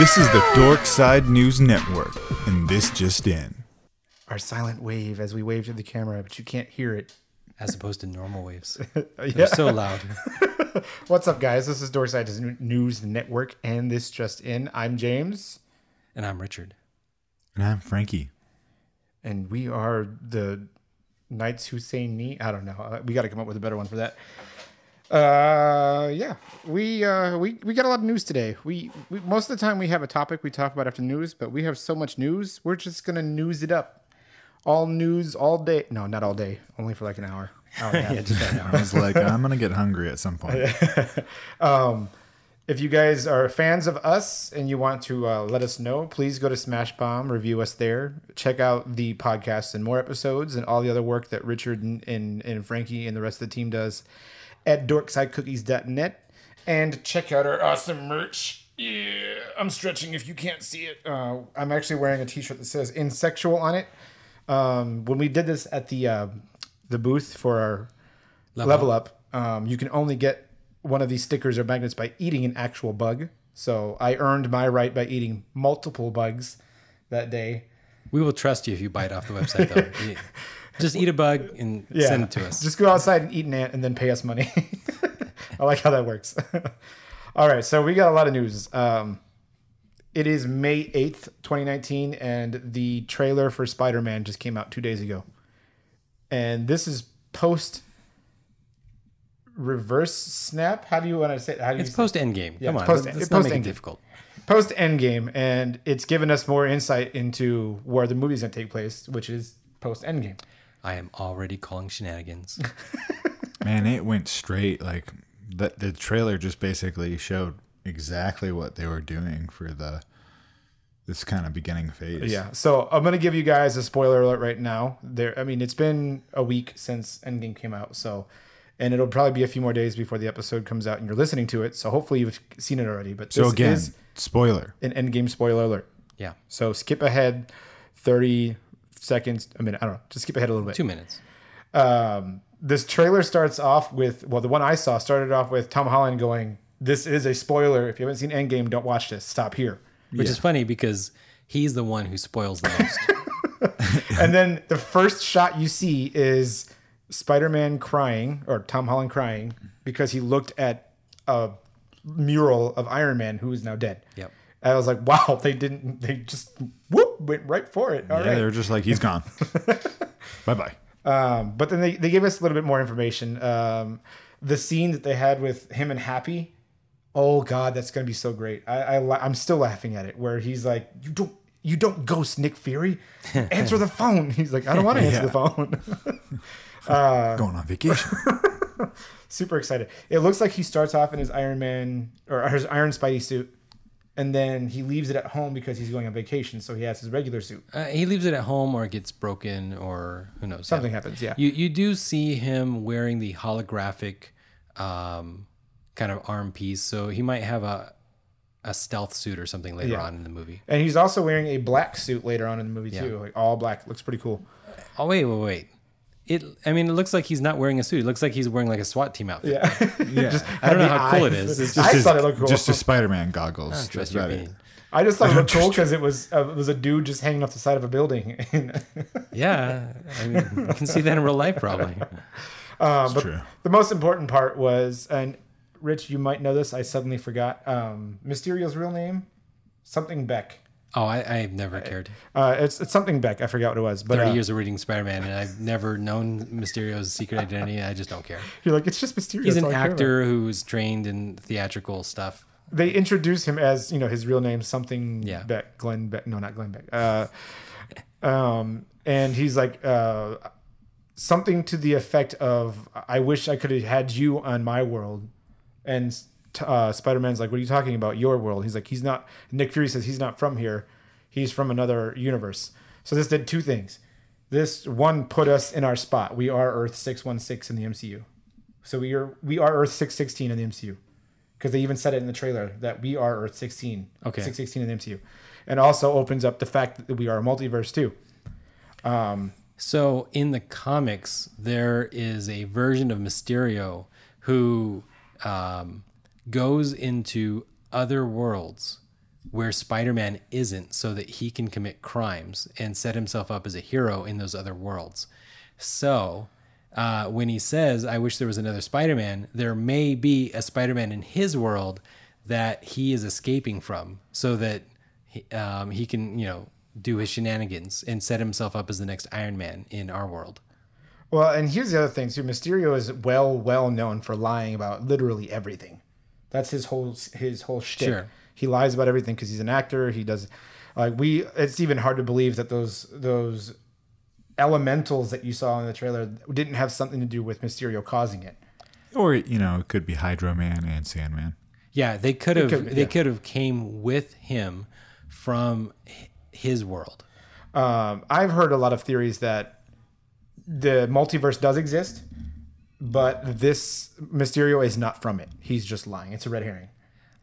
This is the Dork Side News Network, and this just in. Our silent wave as we wave to the camera, but you can't hear it. as opposed to normal waves. Yeah. They're so loud. What's up, guys? This is Dorkside News Network, and this just in. I'm James, And I'm Richard. And I'm Frankie. and we are the Knights Who Say Ni. I don't know. Uh, We got to come up with a better one for that. Uh, yeah, we uh we we got a lot of news today. We, we most of the time we have a topic we talk about after news, but we have so much news. We're just gonna news it up. All news all day. No, not all day. Only for like an hour. hour and a half. Yeah, just right now. I was like, I'm gonna get hungry at some point. Um, if you guys are fans of us and you want to uh, let us know, please go to Smash Bomb, review us there. Check out the podcast and more episodes and all the other work that Richard and, and, and Frankie and the rest of the team does at dorksidecookies.net. And check out our awesome merch. Yeah, I'm stretching if you can't see it. Uh, I'm actually wearing a t shirt that says Insexual on it. Um, when we did this at the uh, the booth for our level, up, um, you can only get one of these stickers or magnets by eating an actual bug. So I earned my right by eating multiple bugs that day. We will trust you if you bite off the website, though. Just eat a bug and send it to us. Just go outside and eat an ant and then pay us money. I like how that works. All right, so we got a lot of news. Um, it is May 8th, 2019, and the trailer for Spider Man just came out two days ago. And this is post reverse snap. How do you want to say it? How do you it's post endgame. Yeah, Come it's on. post- let's it's not make it post-Endgame. difficult. post Endgame, and it's given us more insight into where the movie's gonna take place, which is post Endgame. I am already calling shenanigans. Man, it went straight. Like the the trailer just basically showed exactly what they were doing for the this kind of beginning phase. Yeah. So I'm gonna give you guys a spoiler alert right now. There, I mean, it's been a week since Endgame came out, so and it'll probably be a few more days before the episode comes out and you're listening to it. So hopefully you've seen it already. But this So again, is spoiler. an Endgame spoiler alert. Yeah. So skip ahead 30 seconds, a minute. I don't know. Just skip ahead a little bit. Two minutes. um, this trailer starts off with well, the one I saw started off with Tom Holland going, "This is a spoiler. If you haven't seen Endgame, don't watch this. Stop here." Which is funny because he's the one who spoils the most. and then the first shot you see is Spider-Man crying or Tom Holland crying because he looked at a mural of Iron Man who is now dead. Yep. And I was like, "Wow, they didn't. They just whoop went right for it." All right. yeah, they're just like he's gone. bye bye. Um, but then they, they gave us a little bit more information. Um, the scene that they had with him and Happy, oh god, that's gonna be so great. I, I I'm still laughing at it. Where he's like, "You don't you don't ghost Nick Fury, answer the phone." He's like, "I don't want to answer the phone." Going on vacation. Super excited. It looks like he starts off in his Iron Man or his Iron Spidey suit, and then he leaves it at home because he's going on vacation. So he has his regular suit. Uh, he leaves it at home or it gets broken or who knows. Something Yeah. happens. Yeah. You you do see him wearing the holographic um, kind of arm piece, so he might have a a stealth suit or something later Yeah. on in the movie. and he's also wearing a black suit later on in the movie Yeah. too, like all black. Looks pretty cool. Oh wait, wait, wait. It. I mean, it looks like he's not wearing a suit. It looks like he's wearing like a SWAT team outfit. Yeah. Yeah. I don't know the how cool it eyes. is. It's I just, his, thought it looked cool. Just his Spider-Man goggles. trust That's your about it. I just thought it looked cool because it was uh, it was a dude just hanging off the side of a building. Yeah, I mean, you can see that in real life probably. um, but true. the most important part was, and Rich, you might know this. I suddenly forgot um, Mysterio's real name, something Beck. Oh, I, I've never cared. Uh, it's it's something Beck. I forgot what it was, but Thirty uh, years of reading Spider-Man, and I've never known Mysterio's secret identity. I just don't care. you're like it's just Mysterio. He's an all I care about." actor who's trained in theatrical stuff. They introduce him as you know his real name, something Yeah. Beck, Glenn Beck. No, not Glenn Beck. Uh, um, and he's like uh, something to the effect of, "I wish I could have had you on my world." And uh, Spider Man's like, "What are you talking about? Your world?" He's like, "He's not." Nick Fury says he's not from here. He's from another universe. So this did two things. This one put us in our spot. We are Earth six one six in the MCU. So we are we are Earth six sixteen in the MCU because they even said it in the trailer that we are Earth 16. Okay. 616 in the MCU. And also opens up the fact that we are a multiverse too. Um. So in the comics, there is a version of Mysterio who um, goes into other worlds where Spider-Man isn't so that he can commit crimes and set himself up as a hero in those other worlds. So, uh, when he says, I wish there was another Spider Man, there may be a Spider Man in his world that he is escaping from so that he, um, he can, you know, do his shenanigans and set himself up as the next Iron Man in our world. Well, and here's the other thing too. Mysterio is well, well known for lying about literally everything. That's his whole his whole shtick. Sure. He lies about everything because he's an actor. He does like we. It's even hard to believe that those those elementals that you saw in the trailer didn't have something to do with Mysterio causing it. Or you know, it could be Hydro Man and Sandman. Yeah, they could have could- they yeah. could have came with him from his world. Um, I've heard a lot of theories that the multiverse does exist, but this Mysterio is not from it. He's just lying. It's a red herring.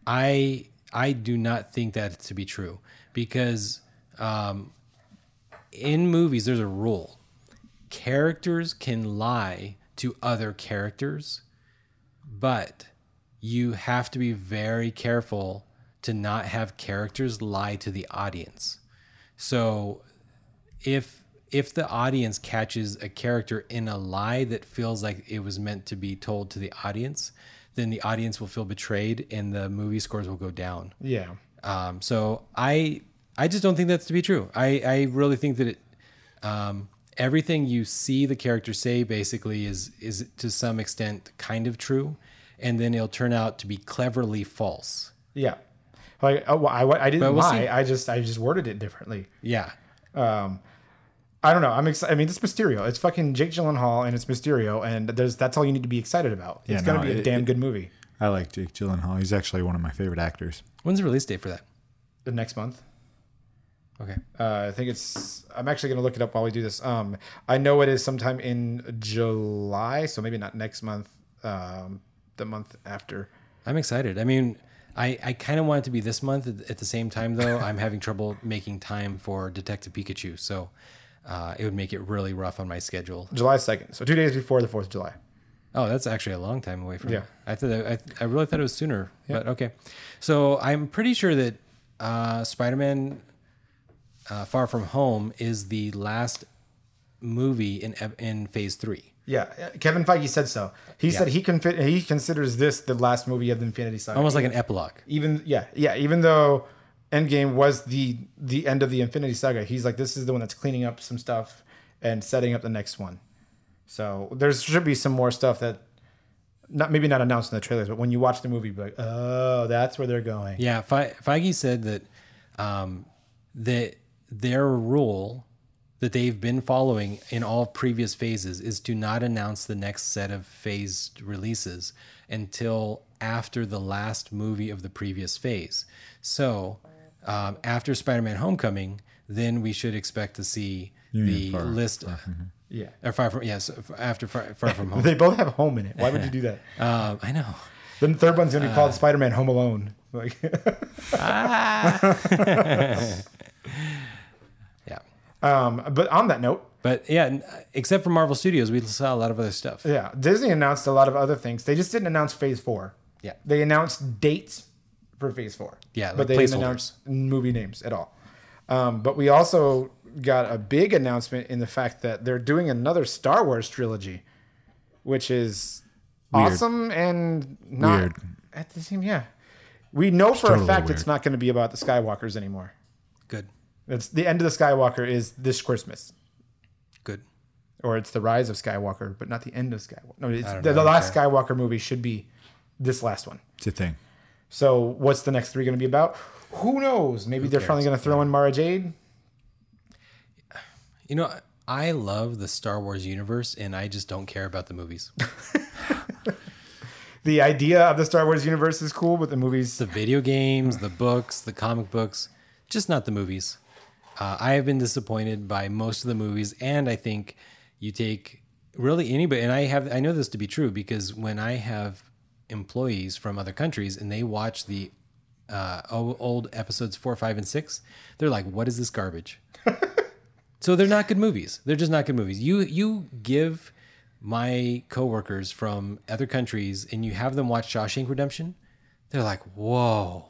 I I do not think that to be true because um, in movies there's a rule: characters can lie to other characters, but you have to be very careful to not have characters lie to the audience. So if if the audience catches a character in a lie that feels like it was meant to be told to the audience, then the audience will feel betrayed and the movie scores will go down. Yeah. Um, so I I just don't think that's to be true. I, I really think that it, um, everything you see the character say basically is is to some extent kind of true, and then it'll turn out to be cleverly false. Yeah. Like oh, well, I, I didn't we'll lie. see. I just I just worded it differently. Yeah. Um, I don't know. I'm excited. I mean, it's Mysterio. It's fucking Jake Gyllenhaal and it's Mysterio, and there's that's all you need to be excited about. It's Yeah, gonna be a it- damn it- good movie. I like Jake Gyllenhaal. He's actually one of my favorite actors. When's the release date for that? The next month. Okay. Uh, I think it's. I'm actually gonna look it up while we do this. Um, I know it is sometime in July, so maybe not next month. Um, the month after. I'm excited. I mean, I, I kind of want it to be this month. At at the same time, though, I'm having trouble making time for Detective Pikachu. So uh, it would make it really rough on my schedule. July second, so two days before the Fourth of July. Oh, that's actually a long time away from. Yeah. I thought I, I really thought it was sooner, but okay. So I'm pretty sure that uh, Spider-Man: uh, Far From Home is the last movie in in Phase Three. Yeah, uh, Kevin Feige said so. He said he can fit, he considers this the last movie of the Infinity Saga. Almost like an epilogue. even yeah yeah even though Endgame was the the end of the Infinity Saga, he's like this is the one that's cleaning up some stuff and setting up the next one. So there should be some more stuff that not maybe not announced in the trailers, but when you watch the movie, be like, oh, that's where they're going. Yeah, Fe- Feige said that um, that their rule that they've been following in all previous phases is to not announce the next set of phased releases until after the last movie of the previous phase. So um, after Spider-Man: Homecoming, then we should expect to see the Far- list. Yeah, or far from yes, after far, far from home. they both have home in it. Why would you do that? um, I know. Then the third one's gonna be called Spider-Man: Home Alone. Like, Yeah, um, but on that note, but yeah, except for Marvel Studios, we saw a lot of other stuff. Yeah, Disney announced a lot of other things. They just didn't announce Phase Four. Yeah. they announced dates for Phase Four. Yeah, but they didn't announce movie names at all. Um, but we also got a big announcement in the fact that they're doing another Star Wars trilogy, which is Weird. awesome and not Weird. at the same. Yeah, we know for totally a fact weird. it's not going to be about the Skywalkers anymore. Good, It's the end of the Skywalker is this Christmas. good. or it's the rise of Skywalker, but not the end of Skywalker. No, it's the, the last. Skywalker movie should be this last one. It's a thing. So what's the next three going to be about? Who knows? Maybe they're finally going to throw in Mara Jade. You know, I love the Star Wars universe, and I just don't care about the movies. The idea of the Star Wars universe is cool, but the movies. the video games, the books, the comic books, just not the movies. Uh, I have been disappointed by most of the movies, and I think you take really anybody, and I have I know this to be true because when I have employees from other countries and they watch the uh, old episodes four, five, and six, they're like, "What is this garbage?" so they're not good movies. They're just not good movies. You you give my coworkers from other countries and you have them watch Shawshank Redemption, they're like, "Whoa."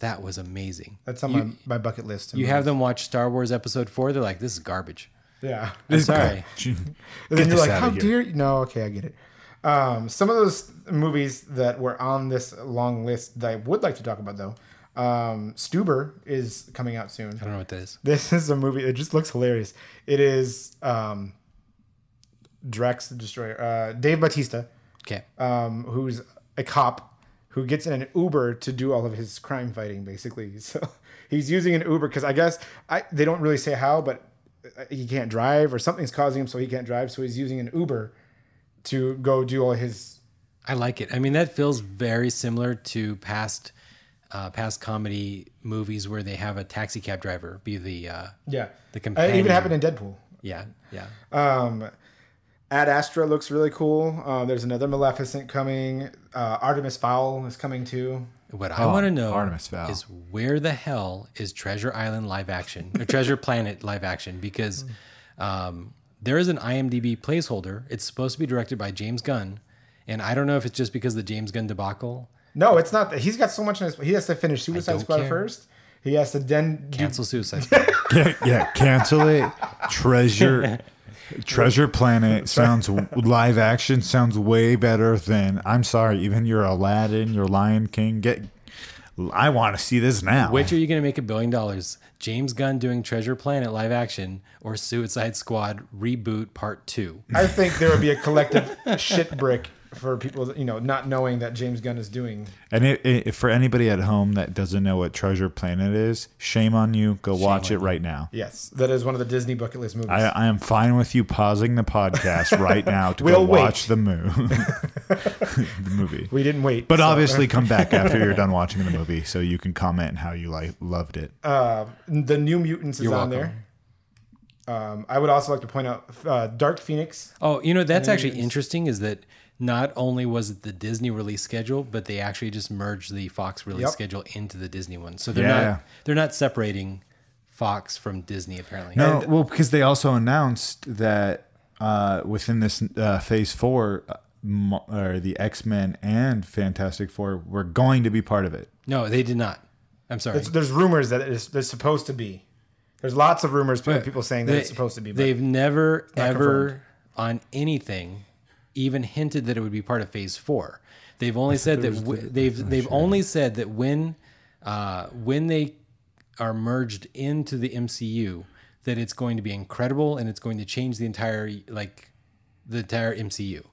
That was amazing. That's on you, my, my bucket list. you have them watch Star Wars Episode Four. They're like, "This is garbage." yeah. I'm sorry. And then you're like, how dare you? No, okay, I get it. Um, some of those movies that were on this long list that I would like to talk about, though, um, Stuber is coming out soon. I don't know what that is. This is a movie. It just looks hilarious. It is um, Drax the Destroyer, uh, Dave Batista, Okay. um, who's a cop who gets in an Uber to do all of his crime fighting, basically. So he's using an Uber because I guess I they don't really say how, but uh, he can't drive or something's causing him so he can't drive. So he's using an Uber to go do all his. I like it. I mean, that feels very similar to past uh, past comedy movies where they have a taxi cab driver be the uh, Yeah, the Uh, it even happened in Deadpool. Yeah, yeah. Um, Ad Astra looks really cool. Uh, there's another Maleficent coming. Uh, Artemis Fowl is coming too. What I Oh, want to know Artemis Fowl. is where the hell is Treasure Island live action or Treasure Planet live action? Because um, there is an IMDb placeholder. It's supposed to be directed by James Gunn, and I don't know if it's just because of the James Gunn debacle. No, it's not. He's got so much in his. He has to finish Suicide Squad care. first. He has to then do Cancel Suicide Squad. Yeah, yeah, cancel it. Treasure Treasure Planet sounds live action sounds way better than I'm sorry, even your Aladdin, your Lion King. Get I want to see this now. Which are you going to make a billion dollars? James Gunn doing Treasure Planet live action or Suicide Squad reboot part two? I think there would be a collective shit brick for people, you know, not knowing that James Gunn is doing. And it, it, for anybody at home that doesn't know what Treasure Planet is, shame on you. Go watch it right now. Yes, that is one of the Disney bucket list movies. I, I am fine with you pausing the podcast right now to We'll go wait. watch the, mo- the movie. we didn't wait, But so- obviously, come back after you're done watching the movie so you can comment how you like loved it. uh, the New Mutants is You're on welcome. there. Um, I would also like to point out uh, Dark Phoenix. Oh, you know that's actually interesting. Is that not only was it the Disney release schedule, but they actually just merged the Fox release Yep. schedule into the Disney one. So they're Yeah. not they're not separating Fox from Disney apparently. No, well, because they also announced that uh, within this uh, Phase Four, uh, or the X Men and Fantastic Four were going to be part of it. No, they did not. I'm sorry. It's, there's rumors that it's, there's supposed to be. There's lots of rumors, people saying that They- it's supposed to be. But They've never ever confirmed. on anything even hinted that it would be part of Phase Four. They've only said that w- they've they've only said that when uh, when they are merged into the MCU, that it's going to be incredible and it's going to change the entire like the entire MCU.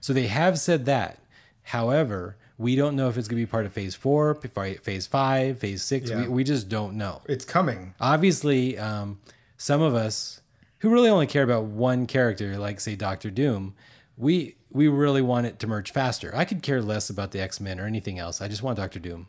So they have said that. However, we don't know if it's going to be part of Phase Four, Phase Five, Phase Six. Yeah. We, we just don't know it's coming. obviously um, some of us who really only care about one character like say dr doom we we really want it to merge faster i could care less about the x-men or anything else i just want dr doom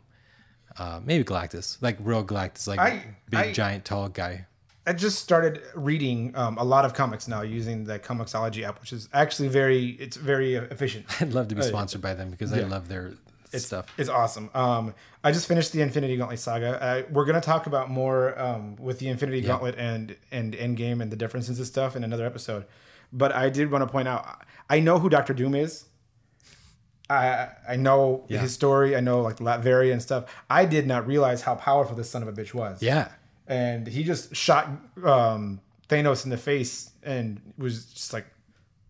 uh, maybe galactus like real galactus like I- big I- giant tall guy I just started reading um, a lot of comics now using the Comixology app, which is actually very it's very efficient. i'd love to be sponsored by them because i love their stuff It's awesome. Um, I just finished the Infinity Gauntlet saga. I, we're gonna talk about more um, with the Infinity Gauntlet and and Endgame and the differences and stuff in another episode. But I did want to point out I know who Doctor Doom is. I I know his story. I know like the Latveria and stuff. I did not realize how powerful this son of a bitch was. yeah and he just shot um, Thanos in the face and was just like,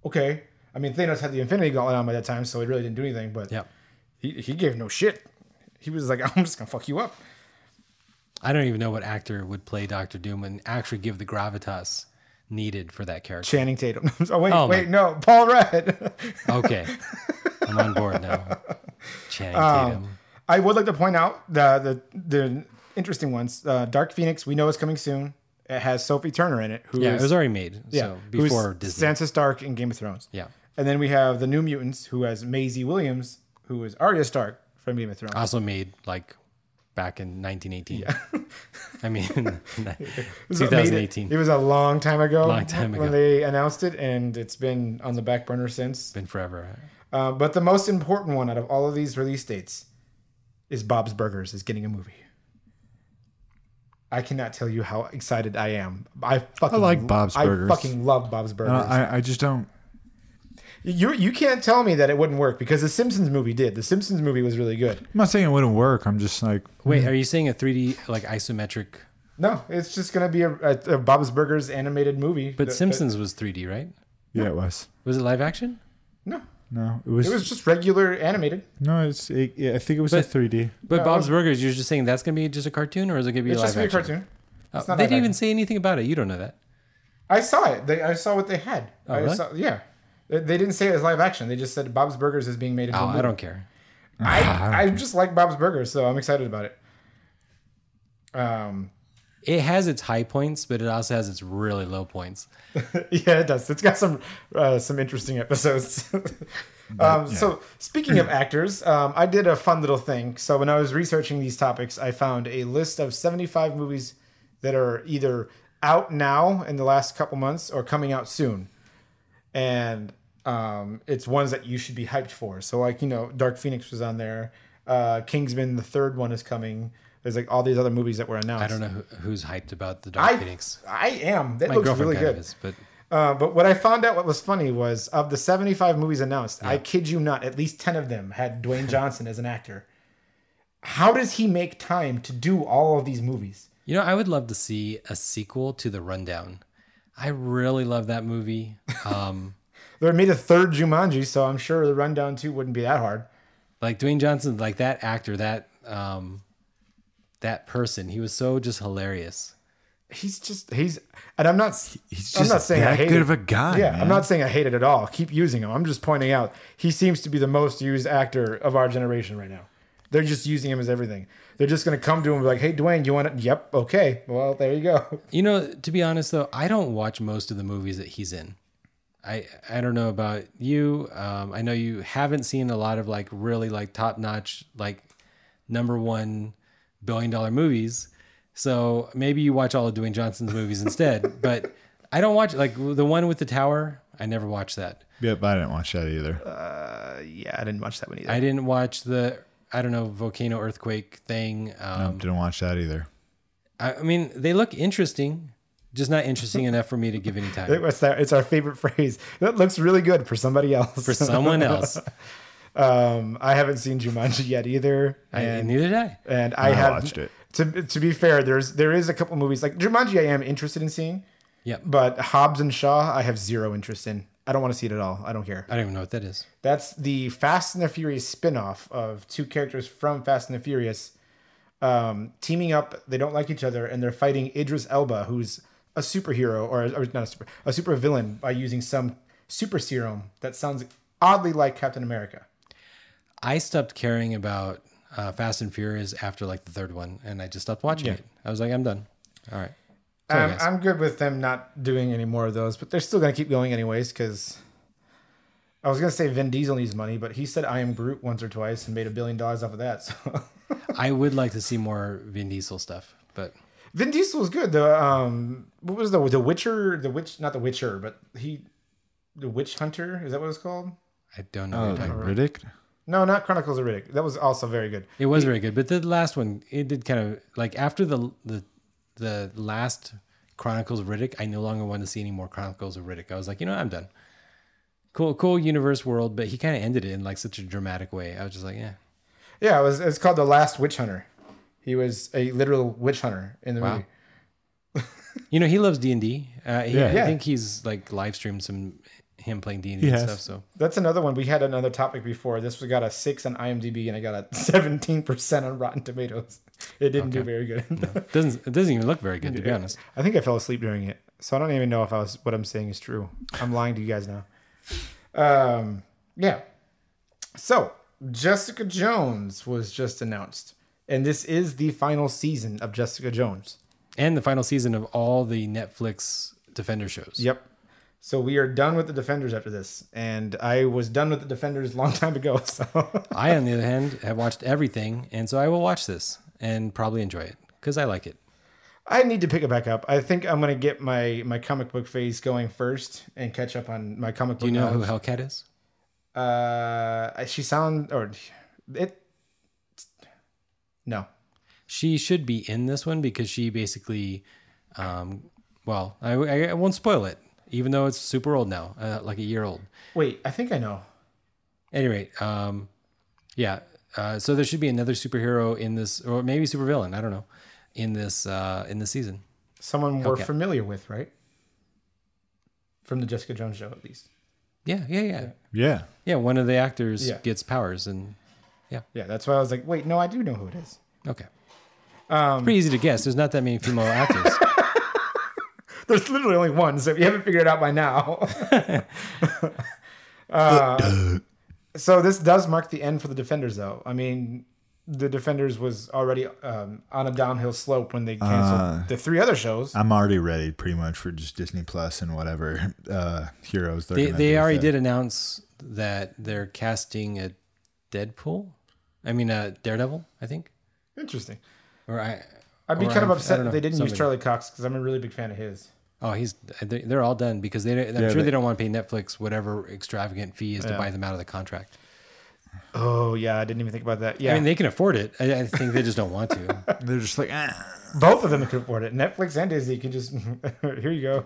okay. I mean, Thanos had the Infinity Gauntlet on by that time, so he really didn't do anything. But yeah he, he gave no shit. He was like, I'm just gonna fuck you up. i don't even know what actor would play dr doom and actually give the gravitas needed for that character Channing Tatum. oh wait, Oh, my- wait, no, Paul Rudd. okay i'm on board now channing Um, tatum I would like to point out the the the interesting ones. Uh, Dark Phoenix, we know is coming soon. It has Sophie Turner in it, who yeah is- it was already made yeah, so before disney Sansa Stark in Game of Thrones. yeah And then we have the New Mutants, who has Maisie Williams, who is Arya Stark from Game of Thrones. also made like back in 1918. I mean, It was- it 2018. It was a long time ago. Long time when they announced it, and it's been on the back burner since. Been forever. Uh, but the most important one out of all of these release dates is Bob's Burgers is getting a movie. I cannot tell you how excited I am. I fucking I like Bob's Burgers. I fucking love Bob's Burgers. Uh, I, I just don't. You you can't tell me that it wouldn't work because the Simpsons movie did. The Simpsons movie was really good. I'm not saying it wouldn't work. I'm just like, Wait, are you saying a 3D like isometric? No, it's just gonna be a, a, a Bob's Burgers animated movie. But That- Simpsons was 3D, right? yeah, it was. Was it live action? No, No, it was. it was just regular animated. no, it's. It, yeah, I think it was But- a 3D. But No, Bob's it Burgers, you're just saying that's gonna be just a cartoon, or is it gonna be It's live just gonna be a action? cartoon. Oh, not they didn't even say anything about it. You don't know that. I saw it. They, I saw what they had. Oh, I Oh, really? saw, yeah. They they didn't say it was live action. They just said Bob's Burgers is being made into Oh, a movie. I don't care. I, I just like Bob's Burgers, so I'm excited about it. Um, It has its high points, but it also has its really low points. yeah, it does. It's got some uh, some interesting episodes. um, So speaking of actors, um, I did a fun little thing. So when I was researching these topics, I found a list of 75 movies that are either out now in the last couple months or coming out soon, and um, it's ones that you should be hyped for. So like you know, Dark Phoenix was on there. Uh, Kingsman, the third one is coming. There's like all these other movies that were announced. I don't know who, who's hyped about the Dark I, Phoenix. I am. That My looks really good. is, but Uh, but what I found out what was funny was of the 75 movies announced, I kid you not, at least 10 of them had Dwayne Johnson as an actor. How does he make time to do all of these movies? you know, I would love to see a sequel to The Rundown. I really love that movie. Um, They made a third Jumanji, so I'm sure the Rundown 2 wouldn't be that hard. like Dwayne Johnson, like that actor, that um, that person, he was so just hilarious. He's just he's and I'm not He's I'm just not saying I that hate good it. of a guy. Yeah, man. I'm not saying I hate it at all. Keep using him. I'm just pointing out he seems to be the most used actor of our generation right now. They're just using him as everything. They're just gonna come to him and be like, "Hey, Dwayne, you want it? Yep, okay. Well, there you go." You know, to be honest though, I don't watch most of the movies that he's in. I I don't know about you. Um, I know you haven't seen a lot of like really like top notch like number one billion dollar movies. So maybe you watch all of Dwayne Johnson's movies instead. But I don't watch like the one with the tower. I never watched that. Yep, I didn't watch that either. Uh, yeah, I didn't watch that one either. I didn't watch the I don't know volcano earthquake thing. Um, nope, didn't watch that either. I, I mean, they look interesting, just not interesting enough for me to give any time. It's our, it's our favorite phrase. That looks really good for somebody else. For someone else, um, I haven't seen Jumanji yet either, I, neither did I. and I, I have watched it. To to be fair, there's there is a couple movies like Jumanji I am interested in seeing, Yep. but Hobbs and Shaw I have zero interest in. I don't want to see it at all. I don't care. I don't even know what that is. That's the Fast and the Furious spin-off of two characters from Fast and the Furious um, teaming up. They don't like each other, and they're fighting Idris Elba, who's a superhero or, or not a super a super villain by using some super serum that sounds oddly like Captain America. I stopped caring about uh, Fast and Furious after like the third one, and I just stopped watching it. I was like, I'm done. All right. Sorry, Um. I'm good with them not doing any more of those, but they're still going to keep going anyways because I was going to say Vin Diesel needs money, but he said I am Groot once or twice and made a billion dollars off of that. So I would like to see more Vin Diesel stuff, but Vin Diesel was good. The um, what was the the Witcher? The witch, not the Witcher, but he, the Witch Hunter. Is that what it's called? I don't know. Oh, what like. Riddick. No, not Chronicles of Riddick. That was also very good. It was very good, but the last one, it did kind of like after the the the last Chronicles of Riddick, I no longer wanted to see any more Chronicles of Riddick. I was like, you know, I'm done. Cool, cool universe world, but he kind of ended it in like such a dramatic way. I was just like, yeah, Yeah, it was. It's called the Last Witch Hunter. He was a literal witch hunter in the Wow. movie. you know, he loves D and D. Uh, Yeah. I think he's like live streamed some him playing D and D He and has. stuff. So That's another one. We had another topic before. This got a six on IMDb, and I got a seventeen percent on Rotten Tomatoes. It didn't do very good. doesn't it doesn't even look very good to be honest. I think I fell asleep during it, so I don't even know if I was what I'm saying is true. I'm lying to you guys now. Um, yeah. So Jessica Jones was just announced, and this is the final season of Jessica Jones. And the final season of all the Netflix Defender shows. Yep. So we are done with the Defenders after this, and I was done with the Defenders a long time ago. So I, on the other hand, have watched everything, and so I will watch this and probably enjoy it because I like it. I need to pick it back up. I think I'm gonna get my my comic book phase going first and catch up on my comic book. Do you know who. Hellcat is? Uh, she sound or it. No, She should be in this one because she basically, um, well, I, I, I won't spoil it, even though it's super old now, uh, like a year old. Wait, I think I know. At any rate, um, yeah. Uh, so there should be another superhero in this, or maybe supervillain. I don't know, in this uh, in this season. Someone we're Okay. familiar with, right? From the Jessica Jones show, at least. Yeah, yeah, yeah, Yeah. yeah. One of the actors Yeah. gets powers, and Yeah, Yeah, that's why I was like, wait, no, I do know who it is. okay, Um, it's pretty easy to guess. There's not that many female actors. There's literally only one, so if you haven't figured it out by now. Uh, so this does mark the end for the Defenders, though. I mean, the Defenders was already um, on a downhill slope when they canceled Uh, the three other shows. I'm already ready pretty much for just Disney Plus and whatever uh, heroes they're they they already did announce that they're casting a Deadpool. I mean, a Daredevil. I think. Interesting. Or I. I'd be kind of I'm- I upset don't know, they didn't use. Charlie Cox because I'm a really big fan of his. Oh, he's they- they're all done because they. I'm Yeah, sure they- they don't want to pay Netflix whatever extravagant fee is to buy them out of the contract. Oh yeah, I didn't even think about that. Yeah, I mean, they can afford it. I, I think they just don't want to. They're just like, ah. both of them can afford it. Netflix and Disney can just here you go.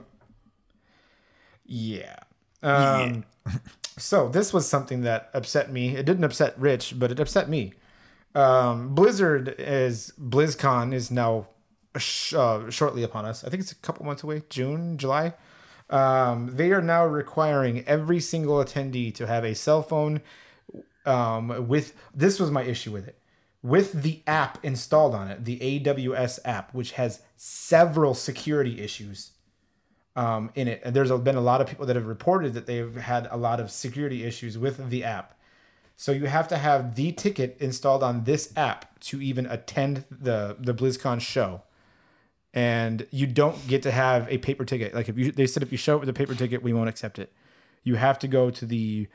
Yeah. Um, so this was something that upset me. It didn't upset Rich, but it upset me. Um, Blizzard is BlizzCon is now sh- uh, shortly upon us. I think it's a couple months away, June, July. Um, they are now requiring every single attendee to have a cell phone um, with this was my issue with it with the app installed on it the aws app which has several security issues um, in it. And there's been a lot of people that have reported that they've had a lot of security issues with the app. So you have to have the ticket installed on this app to even attend the the blizzcon show. And you don't get to have a paper ticket. Like if you they said if you show up with a paper ticket we won't accept it. You have to go to the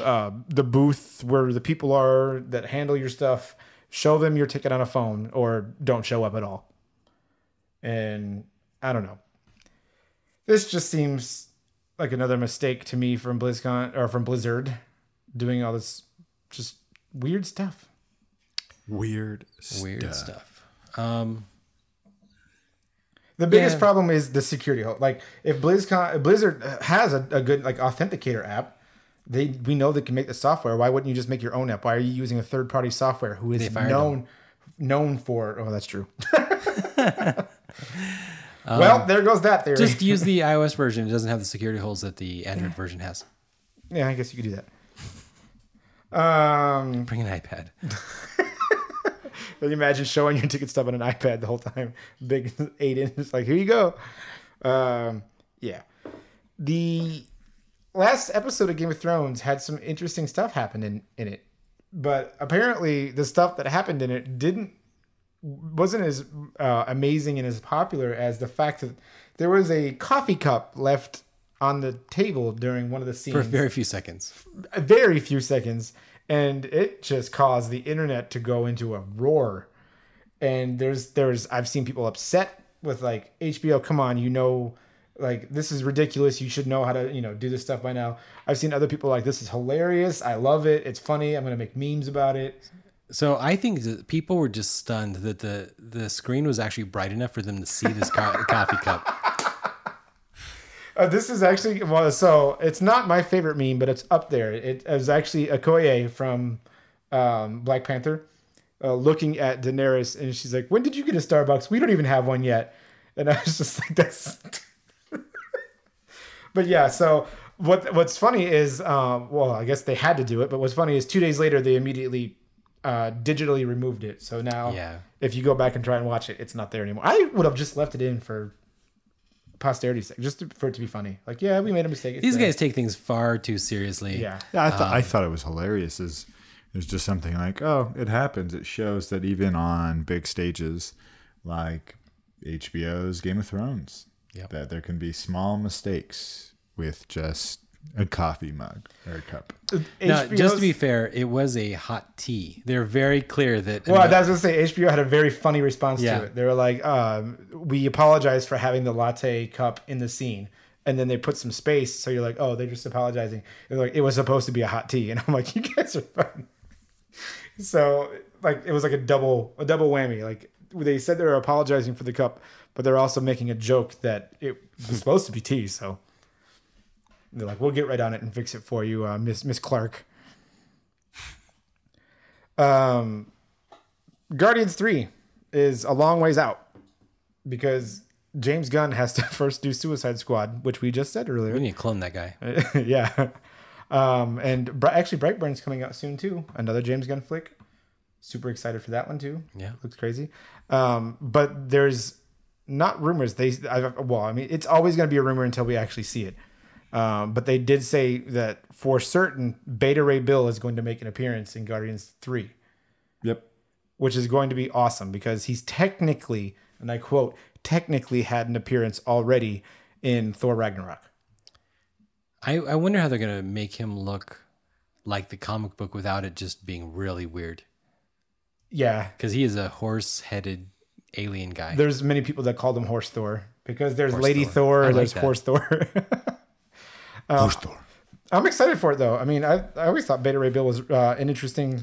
uh, the booth where the people are that handle your stuff, show them your ticket on a phone or don't show up at all. And I don't know. This just seems like another mistake to me from BlizzCon or from Blizzard doing all this just weird stuff. Weird, Weird stuff. stuff. Um, The biggest Yeah. problem is the security. hole. Like if BlizzCon, Blizzard has a, a good like authenticator app, they we know they can make the software. Why wouldn't you just make your own app? Why are you using a third party software who is fired known known for? Oh, that's true. well, there goes that theory. just use the iOS version. It doesn't have the security holes that the Android version has. yeah, I guess you could do that. Um, Bring an iPad. Can you imagine showing your ticket stub on an iPad the whole time? Big eight inches, like here you go. Um, yeah. The last episode of Game of Thrones had some interesting stuff happen in, in it, but apparently the stuff that happened in it didn't wasn't as uh, amazing and as popular as the fact that there was a coffee cup left on the table during one of the scenes For very few seconds. very few seconds. And it just caused the internet to go into a roar. And there's there's i've seen people upset with like hbo come on you know like this is ridiculous. You should know how to you know do this stuff by now. I've seen other people like this is hilarious. I love it. It's funny. I'm gonna make memes about it So I think that people were just stunned that the the screen was actually bright enough for them to see this co- coffee cup. Uh, this is actually well, so it's not my favorite meme, but it's up there. It was actually Okoye from um, Black Panther uh, looking at Daenerys, and she's like, "When did you get a Starbucks? We don't even have one yet." And I was just like, "That's." but yeah, so what? What's funny is, um, well, I guess they had to do it, but what's funny is two days later they immediately uh, digitally removed it. So now, Yeah. if you go back and try and watch it, it's not there anymore. I would have just left it in for posterity's sake, just to, for it to be funny. Like, yeah, we made a mistake. It's These there. guys take things far too seriously. yeah. Yeah, I thought I thought it was hilarious. Is it's just something like, oh, it happens. It shows that even on big stages, like HBO's Game of Thrones, Yep. that there can be small mistakes with just a coffee mug or a cup. Now, just to be fair, it was a hot tea. They're very clear that. Well, I was gonna say HBO had a very funny response Yeah. to it. They were like, um, "We apologize for having the latte cup in the scene," and then they put some space, so you're like, "Oh, they're just apologizing." They're like, "It was supposed to be a hot tea," and I'm like, "You guys are fun." so, like, it was like a double a double whammy. Like, they said they were apologizing for the cup, but they're also making a joke that it was supposed to be tea. So they're like, "We'll get right on it and fix it for you, uh, Miss Miss Clark." Um, Guardians Three is a long ways out because James Gunn has to first do Suicide Squad, which we just said earlier. We need to clone that guy. yeah. Um, and Bri- actually, Brightburn's coming out soon too. Another James Gunn flick. Super excited for that one too. Yeah. looks crazy. Um, but there's not rumors. They I, well, I mean, it's always going to be a rumor until we actually see it. Um, but they did say that for certain, Beta Ray Bill is going to make an appearance in Guardians Three, Yep. which is going to be awesome because he's technically, and I quote, technically had an appearance already in Thor Ragnarok. I, I wonder how they're gonna make him look like the comic book without it just being really weird. Yeah, Because he is a horse-headed alien guy. there's many people that call him Horse Thor because there's Horse Lady Thor. Thor, like there's that. Horse Thor. Thor. I'm excited for it though. I mean, I, I always thought Beta Ray Bill was uh, an interesting,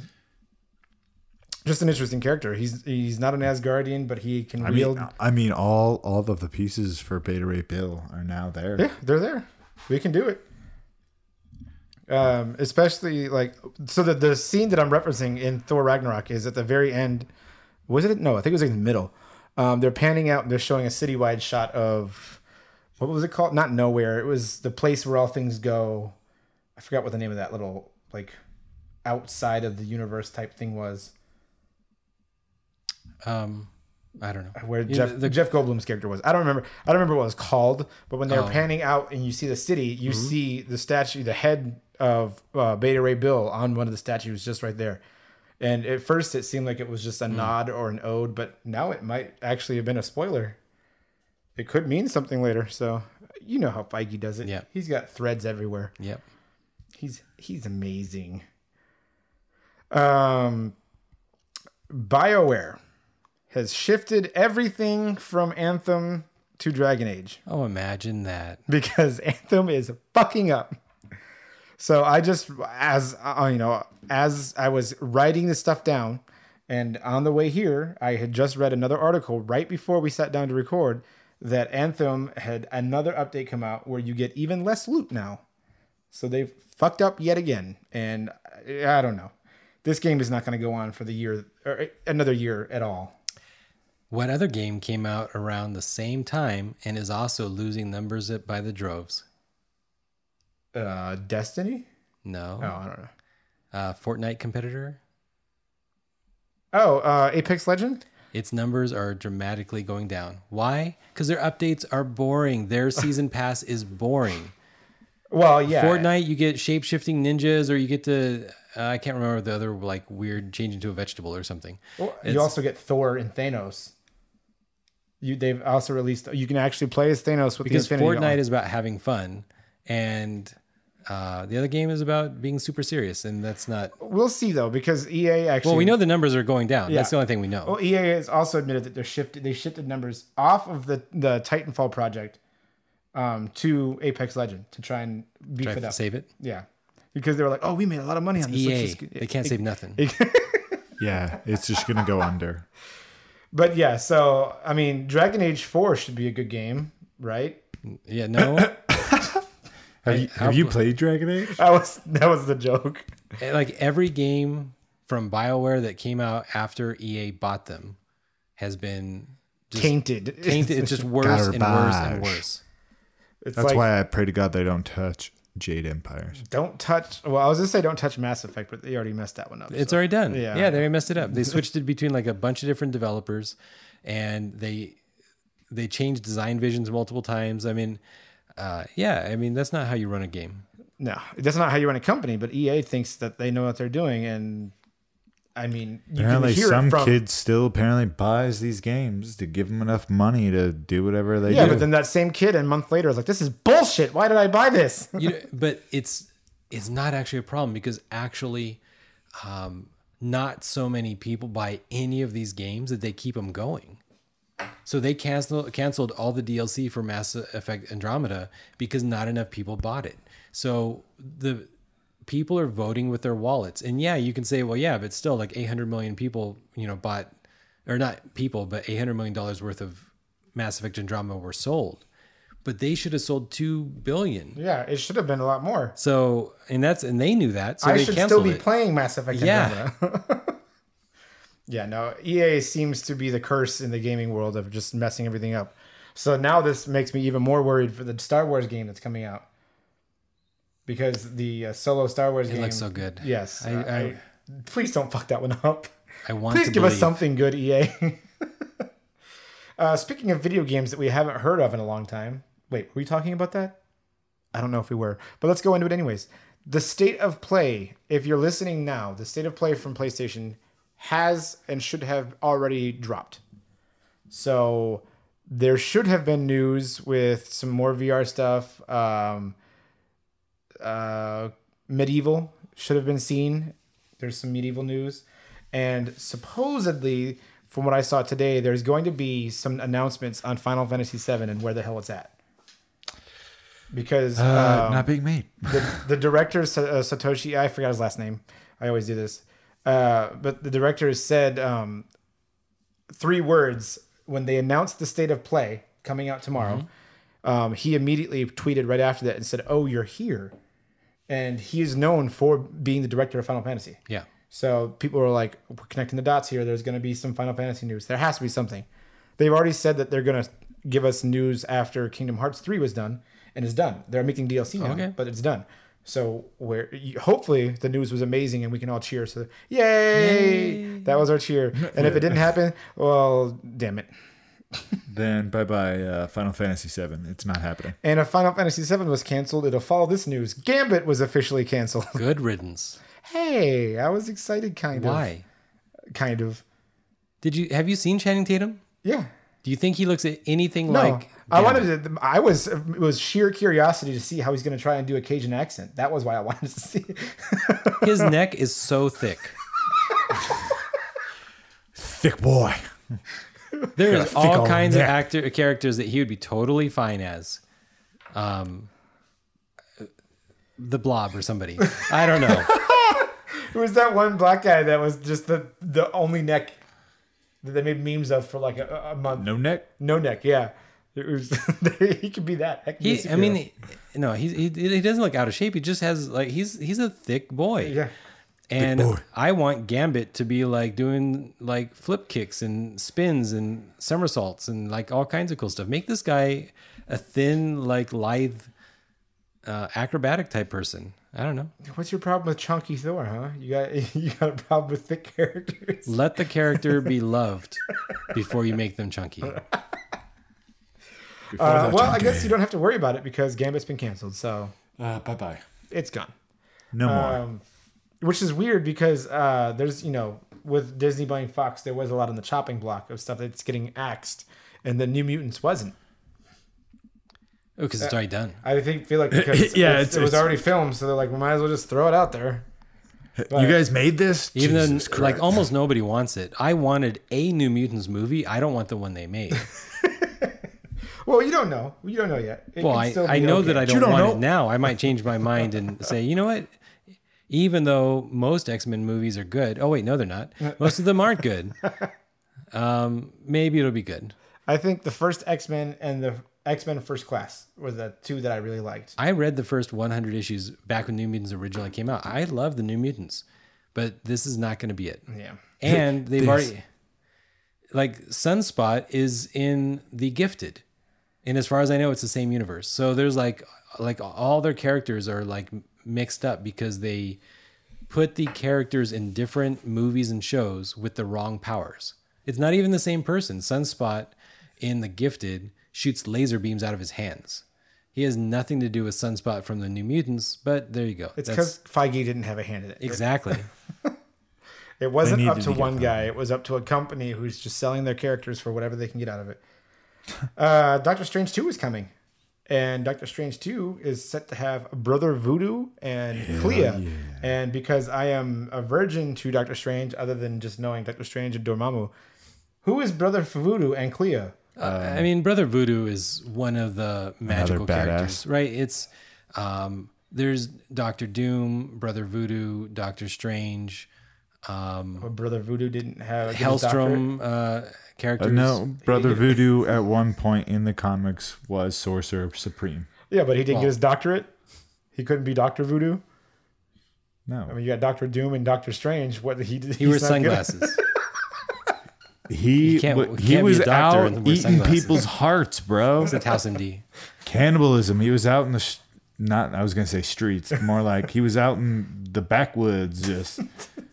just an interesting character. He's he's not an Asgardian, but he can I wield. mean, I mean, all all of the pieces for Beta Ray Bill are now there. yeah, they're there. We can do it. Um, especially like so that the scene that I'm referencing in Thor Ragnarok is at the very end. Was it? No, I think it was like in the middle. Um, they're panning out and they're showing a citywide shot of what was it called? Not nowhere. It was the place where all things go. I forgot what the name of that little like outside of the universe type thing was. um, I don't know. Where Jeff the- the- Jeff Goldblum's character was. I don't remember. I don't remember what it was called. But when they were Oh. panning out and you see the city, you Mm-hmm. see the statue, the head of uh, Beta Ray Bill on one of the statues just right there. And at first, it seemed like it was just a Hmm. nod or an ode, but now it might actually have been a spoiler. It could mean something later. So you know how Feige does it. Yeah. he's got threads everywhere. Yep. He's he's amazing. Um, BioWare has shifted everything from Anthem to Dragon Age Oh, imagine that. because Anthem is fucking up. So I just as uh, you know, as I was writing this stuff down and on the way here, I had just read another article right before we sat down to record that Anthem had another update come out where you get even less loot now. So they've fucked up yet again and I don't know. This game is not going to go on for the year or another year at all. What other game came out around the same time and is also losing numbers by the droves? Uh Destiny? No. Oh, I don't know. Uh, Fortnite competitor. Oh, uh Apex Legend? Its numbers are dramatically going down. Why? Because their updates are boring. Their season pass is boring. Well, yeah. Fortnite, you get shape shifting ninjas, or you get to uh, I can't remember the other like weird change into a vegetable or something. Well, you also get Thor and Thanos. You they've also released you can actually play as Thanos with Because Fortnite Gauntlet. is about having fun, and uh, the other game is about being super serious, and that's not. We'll see though because EA actually Well, we know the numbers are going down. Yeah. That's the only thing we know. Well, EA has also admitted that they're shifted they shifted numbers off of the the Titanfall project um to Apex Legend to try and beef Try it to up. save it. Yeah. Because they were like, "Oh, we made a lot of money on this. Let's EA, just- they can't save nothing. Yeah, it's just gonna go under. But yeah, so I mean, Dragon Age 4 should be a good game, right? Yeah, no. Have you, have you played Dragon Age? That was that was the joke. Eh, like every game from BioWare that came out after EA bought them has been just Tainted. tainted. It's just worse and worse and worse. It's That's like, why I pray to God they don't touch Jade Empires. Don't touch. Well, I was gonna say don't touch Mass Effect, but they already messed that one up. It's so. already done. Yeah. Yeah, they already messed it up. They switched it between like a bunch of different developers, and they they changed design visions multiple times. I mean, uh, yeah, I mean that's not how you run a game. no, that's not how you run a company. But EA thinks that they know what they're doing, and I mean, you Apparently, can hear some it from. kid still apparently buys these games to give them enough money to do whatever they yeah, do. Yeah, but then that same kid a month later is like, "This is bullshit. Why did I buy this?" You know, but it's it's not actually a problem because actually, um, not so many people buy any of these games that they keep them going. So they canceled canceled all the DLC for Mass Effect Andromeda because not enough people bought it. So the people are voting with their wallets. And yeah, you can say, well, yeah, but still like 800 million people, you know, bought or not people, but eight hundred million dollars worth of Mass Effect Andromeda were sold, but they should have sold two billion. Yeah, it should have been a lot more. So, and that's and they knew that, so I they should still be it. playing Mass Effect Yeah. Yeah, no, EA seems to be the curse in the gaming world of just messing everything up. So now this makes me even more worried for the Star Wars game that's coming out. Because the uh, solo Star Wars It game looks so good. Yes. I- I, I- please don't fuck that one up. I want Please to give us something good, EA. uh, speaking of video games that we haven't heard of in a long time. Wait, were we talking about that? I don't know if we were, but let's go into it anyways. The state of play, if you're listening now, the state of play from PlayStation has and should have already dropped. So there should have been news with some more VR stuff. Um, uh, MediEvil should have been seen. There's some MediEvil news, and supposedly, from what I saw today, there's going to be some announcements on Final Fantasy VII and where the hell it's at. Because Uh, um, not being made. the, the director uh, Satoshi, I forgot his last name. I always do this. Uh, but the director said um, three words when they announced the state of play coming out tomorrow. Um, he immediately tweeted right after that and said, "Oh, you're here," and he is known for being the director of Final Fantasy. Yeah. So people are like, we're connecting the dots here. There's going to be some Final Fantasy news. There has to be something. They've already said that they're going to give us news after Kingdom Hearts 3 was done and is done. They're making DLC now, Okay. but it's done. So where hopefully the news was amazing and we can all cheer. So yay! That was our cheer. And if it didn't happen, well, damn it. Then bye bye uh, Final Fantasy VII. It's not happening. And if Final Fantasy VII was canceled, it'll follow this news. Gambit was officially canceled. Good riddance. hey, I was excited, kind Why? of. Why? Kind of. Did you have you seen Channing Tatum? Yeah. Do you think he looks at anything No, like? I wanted to. I was it was sheer curiosity to see how he's going to try and do a Cajun accent. That was why I wanted to see. His neck is so thick. Thick boy. There's all old kinds of actor characters that he would be totally fine as. Um, the Blob or somebody. I don't know. Who was that one black guy that was just the the only neck that they made memes of for like a, a month? No neck. No neck. Yeah, it was. he could be that. That could be He, I mean, he- no, he, he he doesn't look out of shape. He just has like he's he's a thick boy. yeah. And boy. I want Gambit to be like doing like flip kicks and spins and somersaults and like all kinds of cool stuff. Make this guy a thin, like lithe, uh, acrobatic type person. I don't know. What's your problem with Chunky Thor? Huh? You got you got a problem with thick characters? Let the character be loved before you make them chunky. Uh, well, I guess you don't have to worry about it because Gambit's been canceled, so Uh, bye bye. it's gone. No more. Um, which is weird because uh, there's you know with Disney buying Fox, there was a lot on the chopping block of stuff that's getting axed, and the New Mutants wasn't. Oh, because it's already done. I think feel like because Yeah, it's- it's- it was it's- already filmed, so they're like, we might as well just throw it out there. you guys made this? Even Jesus though like almost nobody wants it. I wanted a New Mutants movie. I don't want the one they made. Well, you don't know. You don't know yet. It Well, I, I know okay. that I don't, don't want know. it now. I might change my mind and say, you know what? Even though most X Men movies are good, oh wait, no, they're not. Most of them aren't good. Um, maybe it'll be good. I think the first X Men and the X Men First Class were the two that I really liked. I read the first 100 issues back when New Mutants originally came out. I love the New Mutants, but this is not going to be it. Yeah. And they've already like Sunspot is in The Gifted, and as far as I know, it's the same universe. So there's like like all their characters are like mixed up because they put the characters in different movies and shows with the wrong powers. It's not even the same person. Sunspot in The Gifted shoots laser beams out of his hands. He has nothing to do with Sunspot from the New Mutants, but there you go. It's because Feige didn't have a hand in it. exactly. It wasn't up to to one guy. It was up to a company who's just selling their characters for whatever they can get out of it. Uh, Doctor Strange 2 is coming. And Doctor Strange 2 is set to have Brother Voodoo and Clea. And because I am a virgin to Doctor Strange, other than just knowing Doctor Strange and Dormammu, who is Brother Voodoo and Clea? I mean, Brother Voodoo is one of the magical characters, right? It's um, there's Doctor Doom, Brother Voodoo, Doctor Strange, Um, But Brother Voodoo didn't have get his doctorate? Hellstrom uh, Uh, no, Brother Voodoo at one point in the comics was Sorcerer Supreme. Yeah, but he didn't Well- get his doctorate. He couldn't be Doctor Voodoo. No, I mean, you got Doctor Doom and Doctor Strange. What he did? He wears sunglasses. he You can't- he can't was a doctor out and eating sunglasses. people's hearts, bro. It's a House MD. Cannibalism. He was out in the sh- not. I was gonna say streets. More like he was out in the backwoods. Just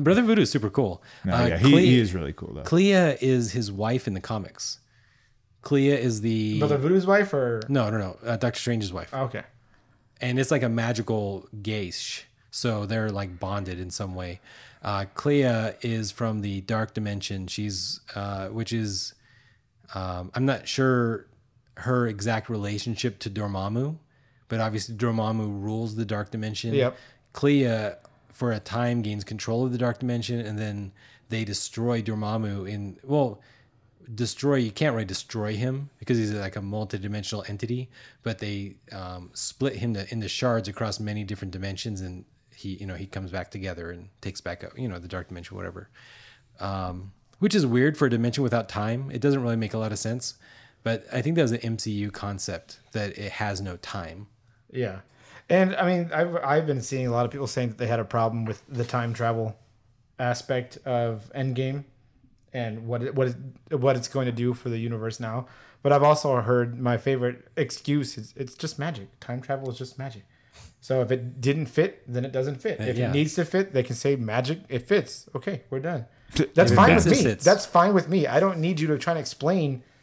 Brother Voodoo is super cool. no, uh, yeah, he, Clea, he is really cool though. Clea is his wife in the comics. Clea is the Brother Voodoo's wife, or no, no, no. Uh, Doctor Strange's wife. okay, and it's like a magical geish. So they're like bonded in some way. Uh, Clea is from the dark dimension. She's, uh, which is, um, I'm not sure her exact relationship to Dormammu, but obviously Dormammu rules the dark dimension. Yep. Clea, for a time, gains control of the dark dimension, and then they destroy Dormammu in well destroy you can't really destroy him because he's like a multi-dimensional entity but they um, split him to, into shards across many different dimensions and he you know he comes back together and takes back you know the dark dimension whatever. Um, which is weird for a dimension without time. It doesn't really make a lot of sense but i think that was an mcu concept that it has no time. Yeah. And I mean, I've I've been seeing a lot of people saying that they had a problem with the time travel aspect of Endgame and what it, what it, what it's going to do for the universe now. But I've also heard my favorite excuse is it's just magic. Time travel is just magic. So if it didn't fit, then it doesn't fit. If yeah. it needs to fit, they can say magic. It fits. Okay, we're done. That's fine with me. fits. That's fine with me. I don't need you to try and explain uh, expl-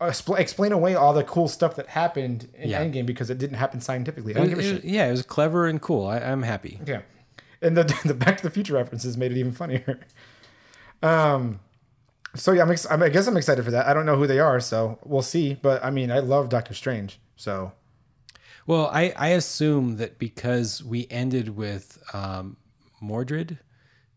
explain away all the cool stuff that happened in Yeah. Endgame because it didn't happen scientifically. I don't give a It- shit. yeah it was clever and cool I, i'm happy Yeah, and the the Back to the Future references made it even funnier. Um, so yeah, I'm, ex- I'm I guess I'm excited for that. I don't know who they are, so we'll see. But I mean, I love Doctor Strange, so Well, I, I assume that because we ended with um, Mordred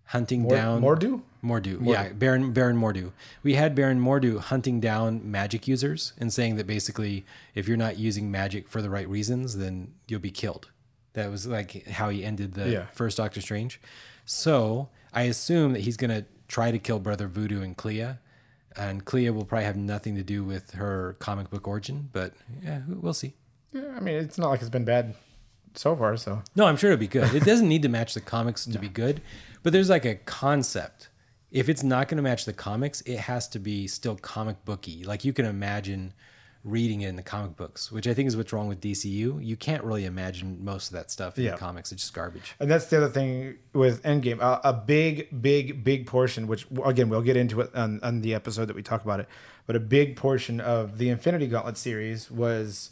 hunting down Mordo. Mordo, yeah, Baron Baron Mordo. We had Baron Mordo hunting down magic users and saying that basically, if you're not using magic for the right reasons, then you'll be killed. That was like how he ended the Yeah. first Doctor Strange. So I assume that he's gonna try to kill Brother Voodoo and Clea, and Clea will probably have nothing to do with her comic book origin. But yeah, we'll see. Yeah, I mean, it's not like it's been bad so far. So No, I'm sure it'll be good. It doesn't need to match the comics to be good, but there's like a concept. If it's not going to match the comics, it has to be still comic booky. Like you can imagine reading it in the comic books, which I think is what's wrong with DCU. You can't really imagine most of that stuff in Yeah. the comics. It's just garbage. And that's the other thing with Endgame. Uh, a big, big, big portion, which again we'll get into it on, on the episode that we talk about it, but a big portion of the Infinity Gauntlet series was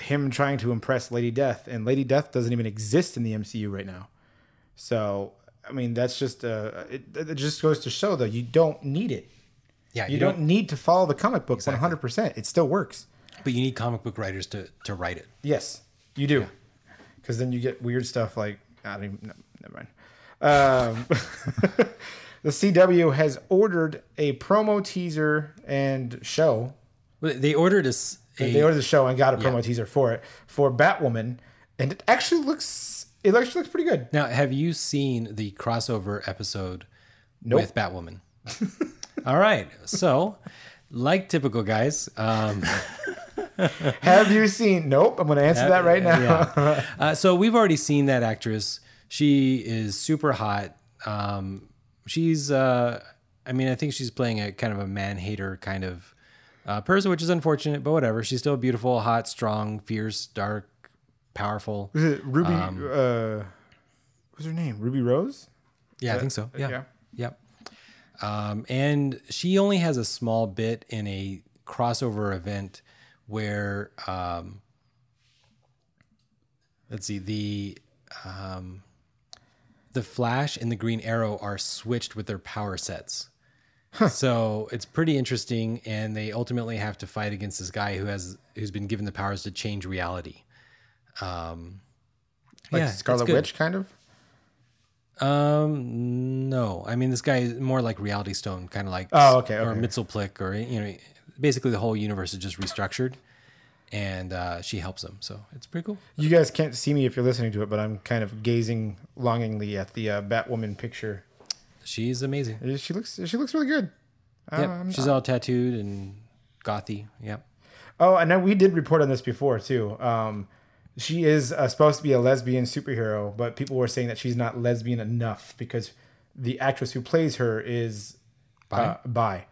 him trying to impress Lady Death, and Lady Death doesn't even exist in the MCU right now. So I mean, that's just uh, it, it just goes to show though you don't need it. Yeah, You, don't, need to follow the comic book one hundred percent. It still works. but you need comic book writers to to write it. Yes, you do. Because then you get weird stuff like I don't even. No, never mind. Um, the CW has ordered a promo teaser and show. They ordered us a, They ordered the show and got a promo Yeah. teaser for it for Batwoman, and it actually looks. It actually looks pretty good. Now, have you seen the crossover episode Nope. with Batwoman? All right. So, like typical guys, um, Have you seen? Nope. I'm going to answer that right now. yeah. Uh, so we've already seen that actress. She is super hot. Um, she's, uh, I mean, I think she's playing a kind of a man hater kind of uh, person, which is unfortunate, but whatever. She's still beautiful, hot, strong, fierce, dark, powerful. Was it Ruby? Um, uh, what's her name? Ruby Rose. Yeah, I think so. Yeah. yeah. Yep. Um, and she only has a small bit in a crossover event where, um, let's see, the um, the Flash and the Green Arrow are switched with their power sets. So it's pretty interesting, and they ultimately have to fight against this guy who has who's been given the powers to change reality. Um, Like yeah, Scarlet. Witch, kind of. Um, no. I mean, this guy is more like Reality Stone, kind of like Oh, okay, or okay. Mxyzptlk, or you know, basically the whole universe is just restructured, and uh, she helps him. So it's pretty cool. You guys can't see me if you're listening to it, but I'm kind of gazing longingly at the uh, Batwoman picture. She's amazing. She looks she looks really good. Yep. Um, She's all tattooed and gothy. Yep. Oh, and then we did report on this before too. Um, she is uh, supposed to be a lesbian superhero, but people were saying that she's not lesbian enough because the actress who plays her is Bi? uh, bi.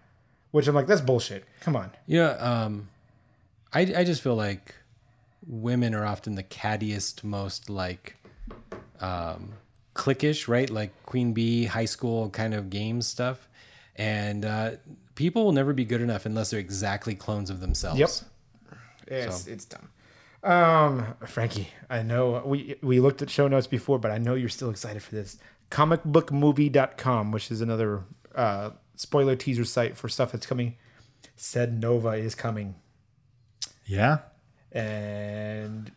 Which I'm like, that's bullshit. Come on. Yeah. Um, I I just feel like women are often the cattiest, most like um, cliquish, right? Like Queen Bee, high school kind of game stuff, and uh, people will never be good enough unless they're exactly clones of themselves. Yep. It's it's dumb. Um, Frankie, I know we we looked at show notes before, but I know you're still excited for this. Comicbookmovie.com, which is another uh, spoiler teaser site for stuff that's coming, said Nova is coming, Yeah. and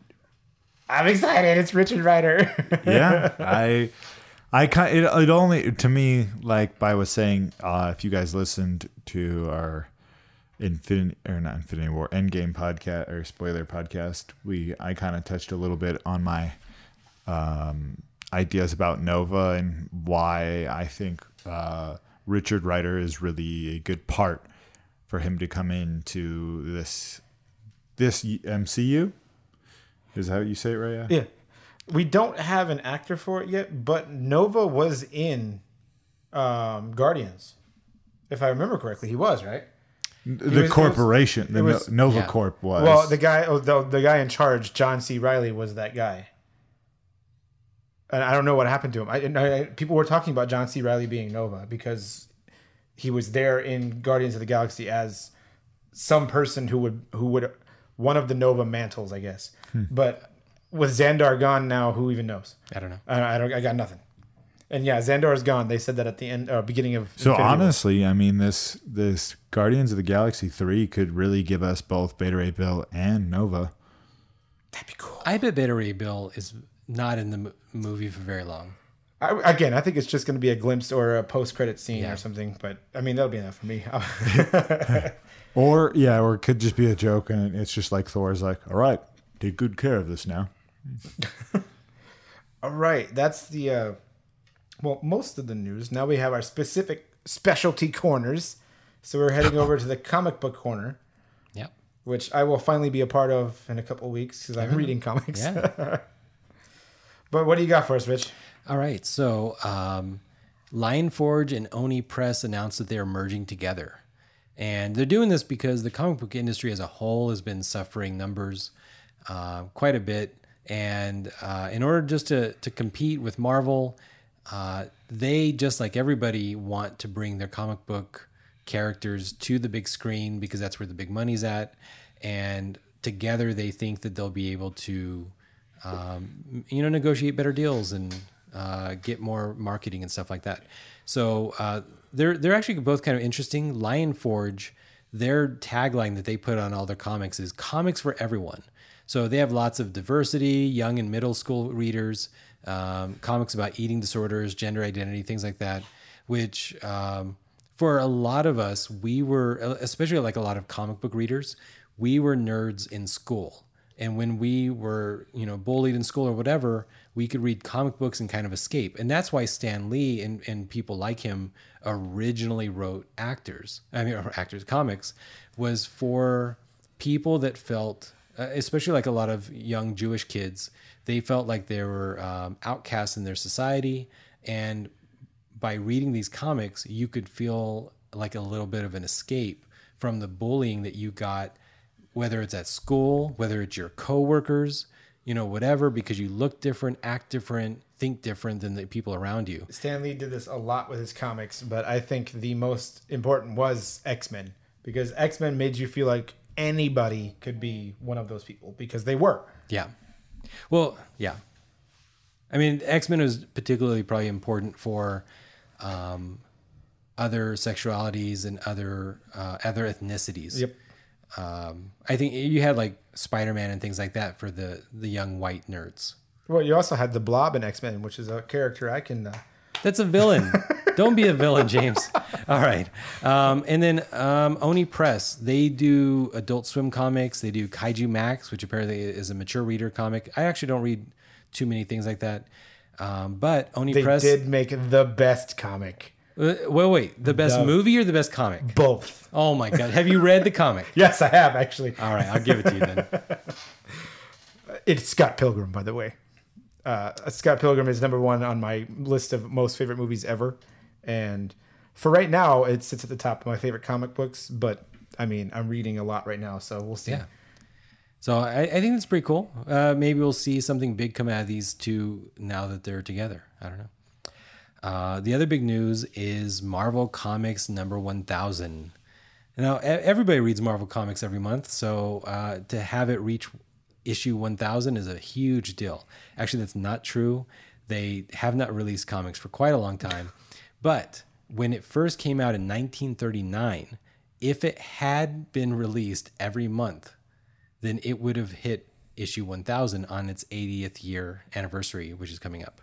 I'm excited. It's Richard Rider. yeah i i kind it, it only to me like i was saying uh if you guys listened to our infinity or not infinity war endgame podcast or spoiler podcast we i kind of touched a little bit on my um ideas about nova and why i think uh richard Rider is really a good part for him to come into this this mcu is that how you say it right yeah yeah, we don't have an actor for it yet, but Nova was in um, Guardians, if I remember correctly. He was right. The was- it was- corporation, the was- Nova yeah. Corp was. Well, the guy, oh, the, the guy in charge, John C. Reilly, was that guy. And I don't know what happened to him. I, and I, people were talking about John C. Reilly being Nova because he was there in Guardians of the Galaxy as some person who would who would one of the Nova mantles, I guess. Hmm. But with Xandar gone now, who even knows? I don't know. I, I don't. I got nothing. And yeah, Xandar is gone. They said that at the end, uh, beginning of. so Infinity War. honestly, I mean this this Guardians of the Galaxy three could really give us both Beta Ray Bill and Nova. that'd be cool. I bet Beta Ray Bill is not in the m- movie for very long. I, again, I think it's just going to be a glimpse or a post-credit scene Yeah. or something. But I mean, that'll be enough for me. Or yeah, or it could just be a joke, and it's just like Thor's like, all right, take good care of this now. All right, that's the uh, well, most of the news. Now we have our specific specialty corners. So we're heading over to the comic book corner, Yep. which I will finally be a part of in a couple of weeks because I'm reading comics. Yeah. but what do you got for us, Rich? All right. So, um, Lion Forge and Oni Press announced that they're merging together. And they're doing this because the comic book industry as a whole has been suffering numbers uh, quite a bit. And uh, in order just to, to compete with Marvel, uh, they, just like everybody, want to bring their comic book characters to the big screen because that's where the big money's at. And together they think that they'll be able to um, you know, negotiate better deals and uh, get more marketing and stuff like that. So uh, they're they're actually both kind of interesting. Lion Forge, their tagline that they put on all their comics is "comics for everyone." So they have lots of diversity, young and middle school readers, um, comics about eating disorders, gender identity, things like that. Which um, for a lot of us, we were, especially like a lot of comic book readers, we were nerds in school. And when we were, you know, bullied in school or whatever, we could read comic books and kind of escape. And that's why Stan Lee and, and people like him originally wrote actors, I mean, or actors, comics, was for people that felt, uh, especially like a lot of young Jewish kids, they felt like they were um, outcasts in their society. And by reading these comics, you could feel like a little bit of an escape from the bullying that you got whether it's at school, whether it's your coworkers, you know, whatever, because you look different, act different, think different than the people around you. Stan Lee did this a lot with his comics, but I think the most important was X Men because X Men made you feel like anybody could be one of those people because they were. Yeah. Well, yeah. I mean, X Men was particularly probably important for um, other sexualities and other uh, other ethnicities. Yep. Um, I think you had like Spider Man and things like that for the the young white nerds. Well, you also had the Blob in X Men, which is a character I can. Uh, That's a villain. Don't be a villain, James. All right. Um, and then um, Oni Press, they do Adult Swim comics. They do Kaiju Max, which apparently is a mature reader comic. I actually don't read too many things like that. Um, but Oni They Press. did make the best comic. Uh, well, wait. The best The- movie or the best comic? Both. Oh my God. Have you read the comic? Yes, I have actually. All right. I'll give it to you then. It's Scott Pilgrim, by the way. Uh, Scott Pilgrim is number one on my list of most favorite movies ever, and for right now, it sits at the top of my favorite comic books. But I mean, I'm reading a lot right now, so we'll see. Yeah. So I, I think that's pretty cool. Uh, maybe we'll see something big come out of these two now that they're together. I don't know. Uh, the other big news is Marvel Comics number 1000. Now, everybody reads Marvel Comics every month, so uh, to have it reach issue 1000 is a huge deal. Actually, that's not true. They have not released comics for quite a long time. But when it first came out in 1939, if it had been released every month, then it would have hit issue 1000 on its 80th year anniversary, which is coming up.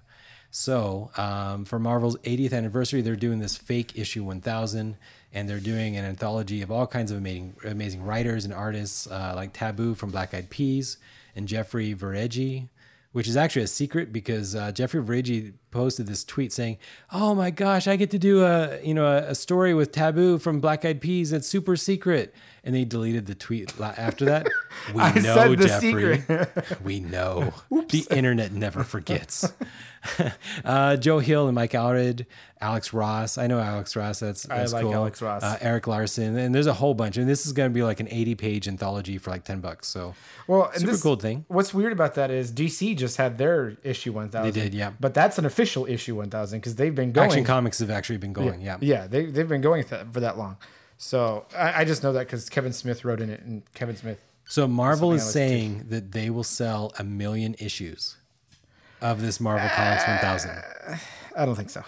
So, um, for Marvel's 80th anniversary, they're doing this fake issue 1000, and they're doing an anthology of all kinds of amazing, amazing writers and artists, uh, like Taboo from Black Eyed Peas and Jeffrey Veregge, which is actually a secret because uh, Jeffrey Veregge posted this tweet saying, "Oh my gosh, I get to do a you know a, a story with Taboo from Black Eyed Peas. It's super secret." And they deleted the tweet after that. We I know, Jeffrey. we know. The internet never forgets. uh, Joe Hill and Mike Allred, Alex Ross. I know Alex Ross. That's, that's like cool. Alex Ross. Uh, Erik Larsen, and there's a whole bunch. And this is going to be like an 80 page anthology for like 10 bucks. So Well, and super this- cool thing. What's weird about that is DC just had their issue 1000. They did, yeah. But that's an official issue 1000 because they've been going. Action Comics have actually been going. Yeah. Yeah, they they've been going for that, for that long. So I, I just know that because Kevin Smith wrote in it, and Kevin Smith. So Marvel is saying that they will sell a million issues of this Marvel Comics 1000. Uh, I don't think so.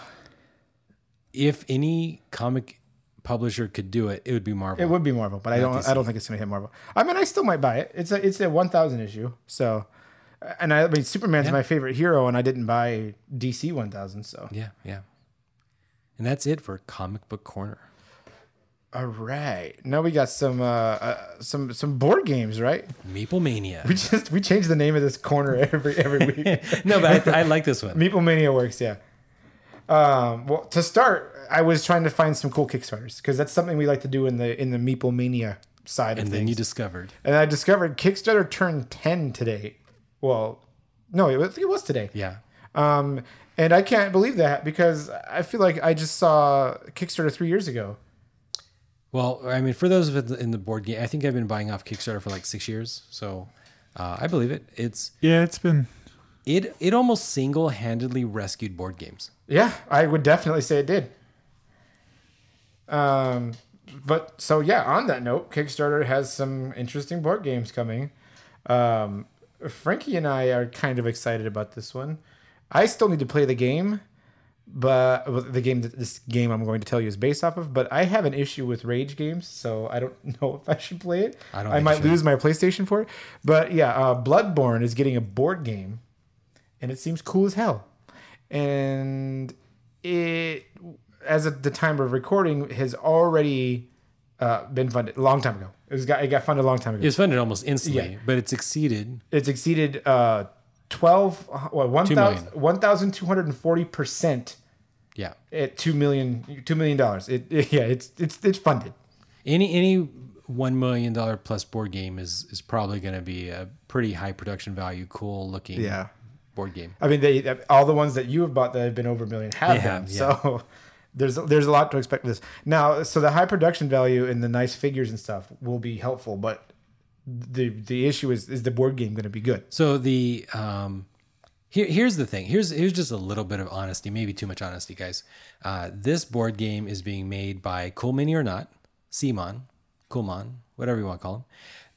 If any comic publisher could do it, it would be Marvel. It would be Marvel, but I don't. DC. I don't think it's gonna hit Marvel. I mean, I still might buy it. It's a it's a one thousand issue. So, and I, I mean, Superman's my favorite hero, and I didn't buy DC one thousand. So, yeah, yeah. And that's it for Comic Book Corner. all right. Now we got some uh, uh some some board games, right? Meeple Mania. We just we change the name of this corner every every week. no, but I, I like this one. Meeple Mania works, yeah. Um, well, to start, I was trying to find some cool Kickstarters because that's something we like to do in the in the Meeple Mania side And of then things. you discovered. and I discovered Kickstarter turned ten today. Well, no, it was, it was today. Yeah. Um, and I can't believe that because I feel like I just saw Kickstarter three years ago. Well, I mean, for those of it in the board game, I think I've been buying off Kickstarter for like six years, so uh, I believe it. It's Yeah, it's been. it it almost single handedly rescued board games. Yeah, I would definitely say it did. Um, but so yeah, on that note, Kickstarter has some interesting board games coming. Um, Frankie and I are kind of excited about this one. I still need to play the game, but well, the game that this game I'm going to tell you is based off of. But I have an issue with rage games, so I don't know if I should play it. I don't I might lose my PlayStation for it. But yeah, uh, Bloodborne is getting a board game, and it seems cool as hell. And it, as of the time of recording, has already uh, been funded a long time ago. It was got it got funded a long time ago. It was funded almost instantly, Yeah. but it's exceeded. It's exceeded uh, twelve, well, one thousand million. one thousand two hundred and forty percent Yeah. at two million two million dollars. It, it- yeah, it's it's it's funded. Any any one million dollar plus board game is is probably going to be a pretty high production value, cool looking Yeah. board game. I mean, they all the ones that you have bought that have been over a million have yeah. So there's there's a lot to expect with this. Now, so the high production value and the nice figures and stuff will be helpful, but the the issue is is the board game going to be good? So the um, here here's the thing. Here's here's just a little bit of honesty, maybe too much honesty, guys. Uh, this board game is being made by Cool Mini or not, Simon, Coolmon, whatever you want to call him,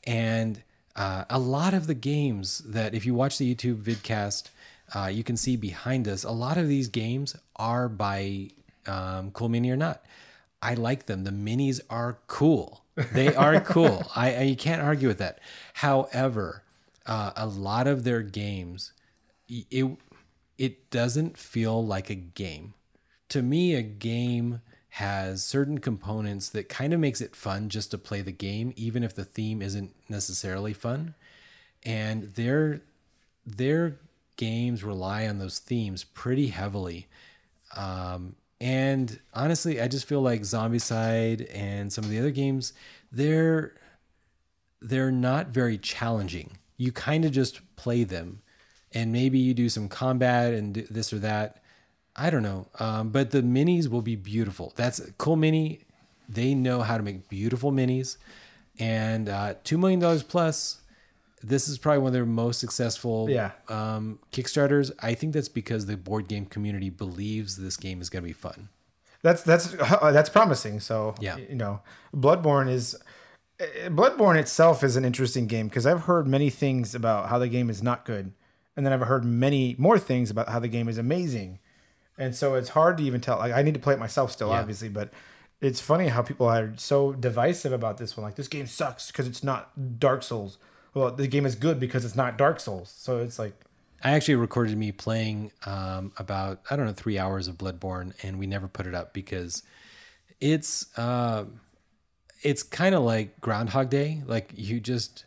and uh, a lot of the games that if you watch the YouTube vidcast, uh, you can see behind us. A lot of these games are by um, Cool Mini or not. I like them. The minis are cool. They are cool. I, I you can't argue with that. However, uh, a lot of their games, it it doesn't feel like a game. To me, a game has certain components that kind of makes it fun just to play the game, even if the theme isn't necessarily fun. And their their games rely on those themes pretty heavily. Um, and honestly, I just feel like Zombicide and some of the other games, they're they're not very challenging. You kind of just play them, and maybe you do some combat and this or that. I don't know, um, but the minis will be beautiful. That's cool mini. They know how to make beautiful minis, and uh, two million dollars plus. This is probably one of their most successful Yeah. um, Kickstarters. I think that's because the board game community believes this game is going to be fun. That's that's uh, that's promising. So Yeah. you know, Bloodborne is uh, Bloodborne itself is an interesting game because I've heard many things about how the game is not good, and then I've heard many more things about how the game is amazing, and so it's hard to even tell. Like I need to play it myself still, Yeah. obviously, but it's funny how people are so divisive about this one. Like this game sucks because it's not Dark Souls. Well, the game is good because it's not Dark Souls. So it's like I actually recorded me playing um, about I don't know three hours of Bloodborne, and we never put it up because it's uh, it's kind of like Groundhog Day. Like you just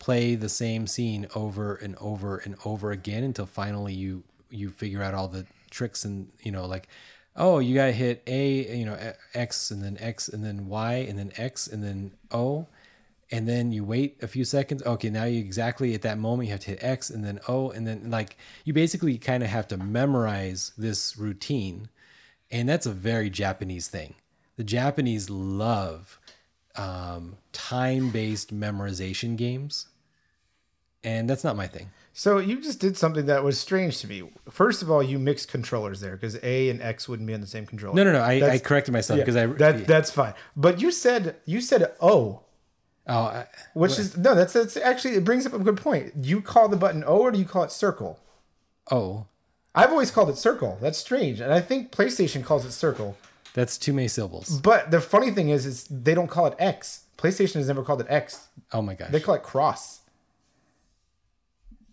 play the same scene over and over and over again until finally you you figure out all the tricks and you know like oh you got to hit a you know x and then x and then y and then x and then o and then you wait a few seconds. Okay, now you exactly at that moment you have to hit X and then O and then like you basically kind of have to memorize this routine, and that's a very Japanese thing. The Japanese love um, time-based memorization games, and that's not my thing. So you just did something that was strange to me. First of all, you mixed controllers there because A and X wouldn't be on the same controller. No, no, no. I, I corrected myself Yeah, because I that that's fine. But you said you said O, oh I, which is no. That's that's actually it brings up a good point. You call the button O or do you call it circle? oh I've always called it circle. That's strange, and I think PlayStation calls it circle. that's too many syllables. But the funny thing is, is they don't call it X. PlayStation has never called it X. Oh my gosh. They call it cross.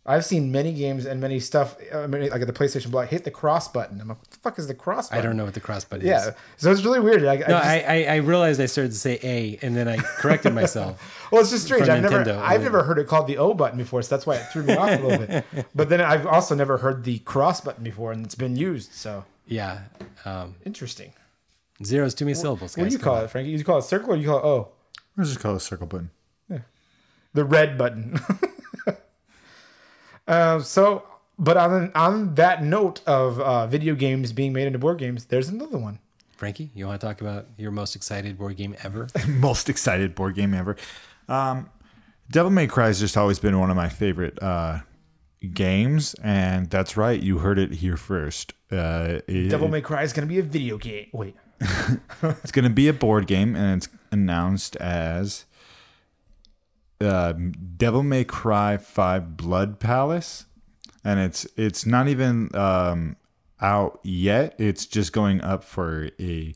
I've seen many games and many stuff, uh, many, like at the PlayStation block, hit the cross button. I'm like, what the fuck is the cross button? I don't know what the cross button is. Yeah, so it's really weird. I, I No, just- I, I, I realized I started to say A and then I corrected myself. well, it's just strange. I've never, I've never heard it called the O button before, so that's why it threw me off a little bit. But then I've also never heard the cross button before, and it's been used. So Yeah. Um, interesting. zero is too many syllables. What do you call on. it, Frankie? You call it circle or you call it O? Let's just call it a circle button. the red button. uh, so, but on on that note of uh, video games being made into board games, there's another one. Frankie, you want to talk about your most excited board game ever? Most excited board game ever. Um, Devil May Cry has just always been one of my favorite uh, games, and that's right. You heard it here first. Uh, it- Devil May Cry is going to be a video game. Wait, It's going to be a board game, and it's announced as uh, Devil May Cry Five Blood Palace, and it's it's not even um, out yet. It's just going up for a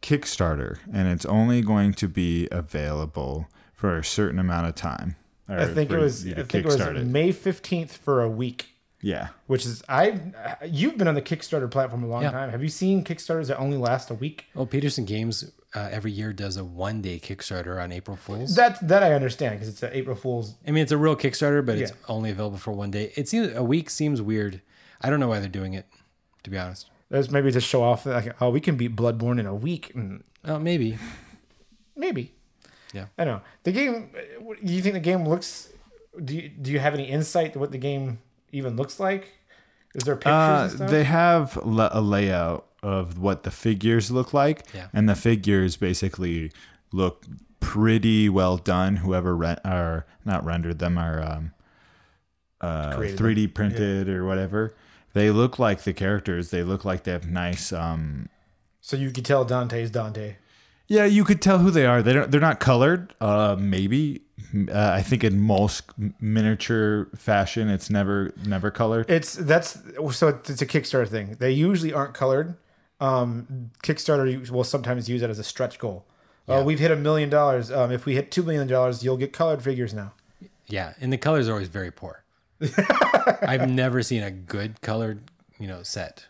Kickstarter, and it's only going to be available for a certain amount of time. I or think it was. you I think it was May fifteenth for a week. Yeah. Which is I. You've been on the Kickstarter platform a long Yeah. time. Have you seen Kickstarters that only last a week? Well, Petersen Games uh, every year does a one day Kickstarter on April Fools. That that I understand because it's an April Fool's. I mean, it's a real Kickstarter, but it's only available for one day. It seems a week seems weird. I don't know why they're doing it, to be honest. There's maybe to show off like oh we can beat Bloodborne in a week. Mm, Oh, maybe. Maybe. Yeah. I don't know. The game. Do you think the game looks? Do you, do you have any insight to what the game even looks like? Is there pictures Uh, and stuff? they have la- a layout of what the figures look like, Yeah. and the figures basically look pretty well done. Whoever re- are not rendered them are um, uh, 3D printed or whatever. They look like the characters. They look like they have nice. Um, so you could tell Dante's Dante. yeah, you could tell who they are. They don't. They're not colored. Uh, maybe. Uh, I think in most miniature fashion, it's never never colored. It's that's so it's a Kickstarter thing. They usually aren't colored. Um, Kickstarter will sometimes use that as a stretch goal. Oh, we've hit a million dollars. Um, if we hit two million dollars, you'll get colored figures now. Yeah, and the colors are always very poor. I've never seen a good colored, you know, set.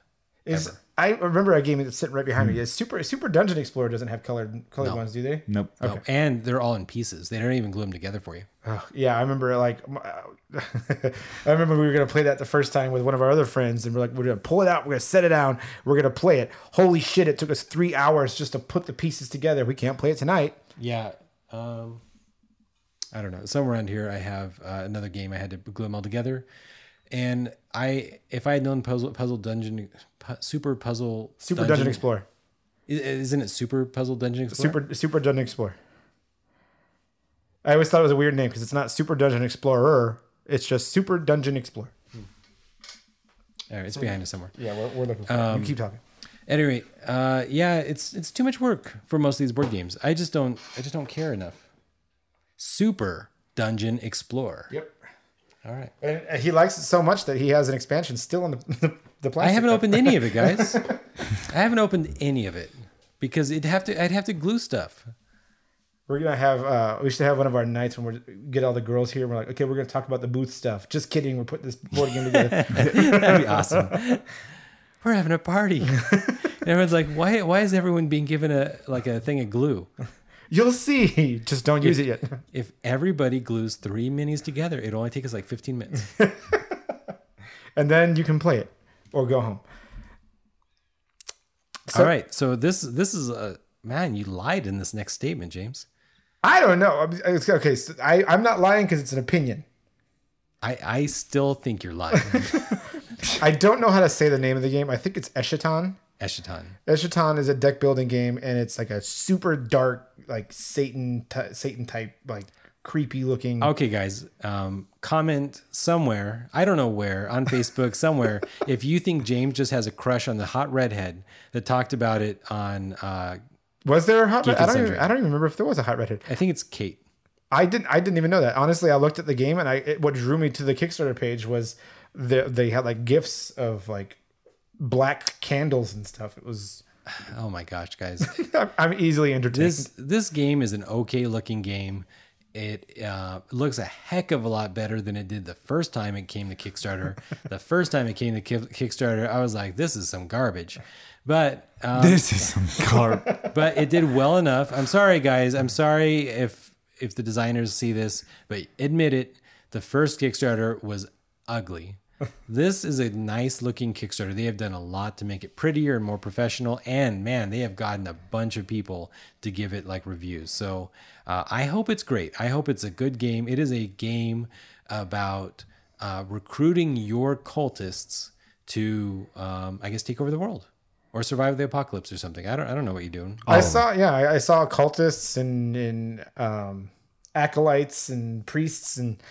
Is I remember a game that's sitting right behind me. It's Super Super Dungeon Explorer doesn't have colored colored ones, do they? Nope. No, and they're all in pieces. They don't even glue them together for you. Oh, yeah, I remember like I remember we were gonna play that the first time with one of our other friends, and we're like, we're gonna pull it out, we're gonna set it down, we're gonna play it. Holy shit! It took us three hours just to put the pieces together. We can't play it tonight. Yeah. Um, I don't know. Somewhere around here, I have uh, another game. I had to glue them all together, and I, if I had known puzzle puzzle dungeon, pu- super puzzle, Super Dungeon, Explorer, isn't it super puzzle dungeon explorer? Super Super Dungeon Explorer. I always thought it was a weird name because it's not Super Dungeon Explorer. It's just Super Dungeon Explorer. All right, it's behind us somewhere. Yeah, we're, we're looking for it. You keep talking. Anyway, uh, yeah, it's it's too much work for most of these board games. I just don't I just don't care enough. Super Dungeon Explorer. Yep. All right. And he likes it so much that he has an expansion still in the the, the plastic. I haven't opened any of it, guys. I haven't opened any of it because it'd have to I'd have to glue stuff. We're gonna have uh we should have one of our nights when we get all the girls here we're like, okay, we're gonna talk about the booth stuff. Just kidding, we're putting this board game together. That'd be awesome. We're having a party. And everyone's like, why why is everyone being given a like a thing of glue? You'll see. Just don't use it yet. If everybody glues three minis together, it'll only takes us like 15 minutes. And then you can play it or go home. All right. So this this is a man, you lied in this next statement, James. I don't know. It's- Okay, so I, I'm not lying because it's an opinion. I, I still think you're lying. I don't know how to say the name of the game. I think it's Eschaton. Eschaton. Eschaton is a deck building game, and it's like a super dark, like Satan, ty- Satan type, like creepy looking. Okay, guys, um, comment somewhere. I don't know where on Facebook somewhere if you think James just has a crush on the hot redhead that talked about it on. Uh, Was there a hot? Geek I don't. Even, I don't even remember if there was a hot redhead. I think it's Kate. I didn't. I didn't even know that. Honestly, I looked at the game, and I it, what drew me to the Kickstarter page was the, they had like gifts of like black candles and stuff. It was. Oh my gosh, guys, I'm, I'm easily entertained. this this game is an okay looking game. It uh, looks a heck of a lot better than it did the first time it came to Kickstarter. the first time it came to Ki- Kickstarter, I was like, "This is some garbage," but um, This is some carp. but it did well enough. I'm sorry, guys. I'm sorry if if the designers see this, but admit it. The first Kickstarter was ugly. This is a nice looking Kickstarter. They have done a lot to make it prettier and more professional. And man, they have gotten a bunch of people to give it like reviews. So uh, I hope it's great. I hope it's a good game. It is a game about uh, recruiting your cultists to, um, I guess, take over the world or survive the apocalypse or something. I don't. I don't know what you're doing. I saw, yeah, I, I saw cultists and and um, acolytes and priests, and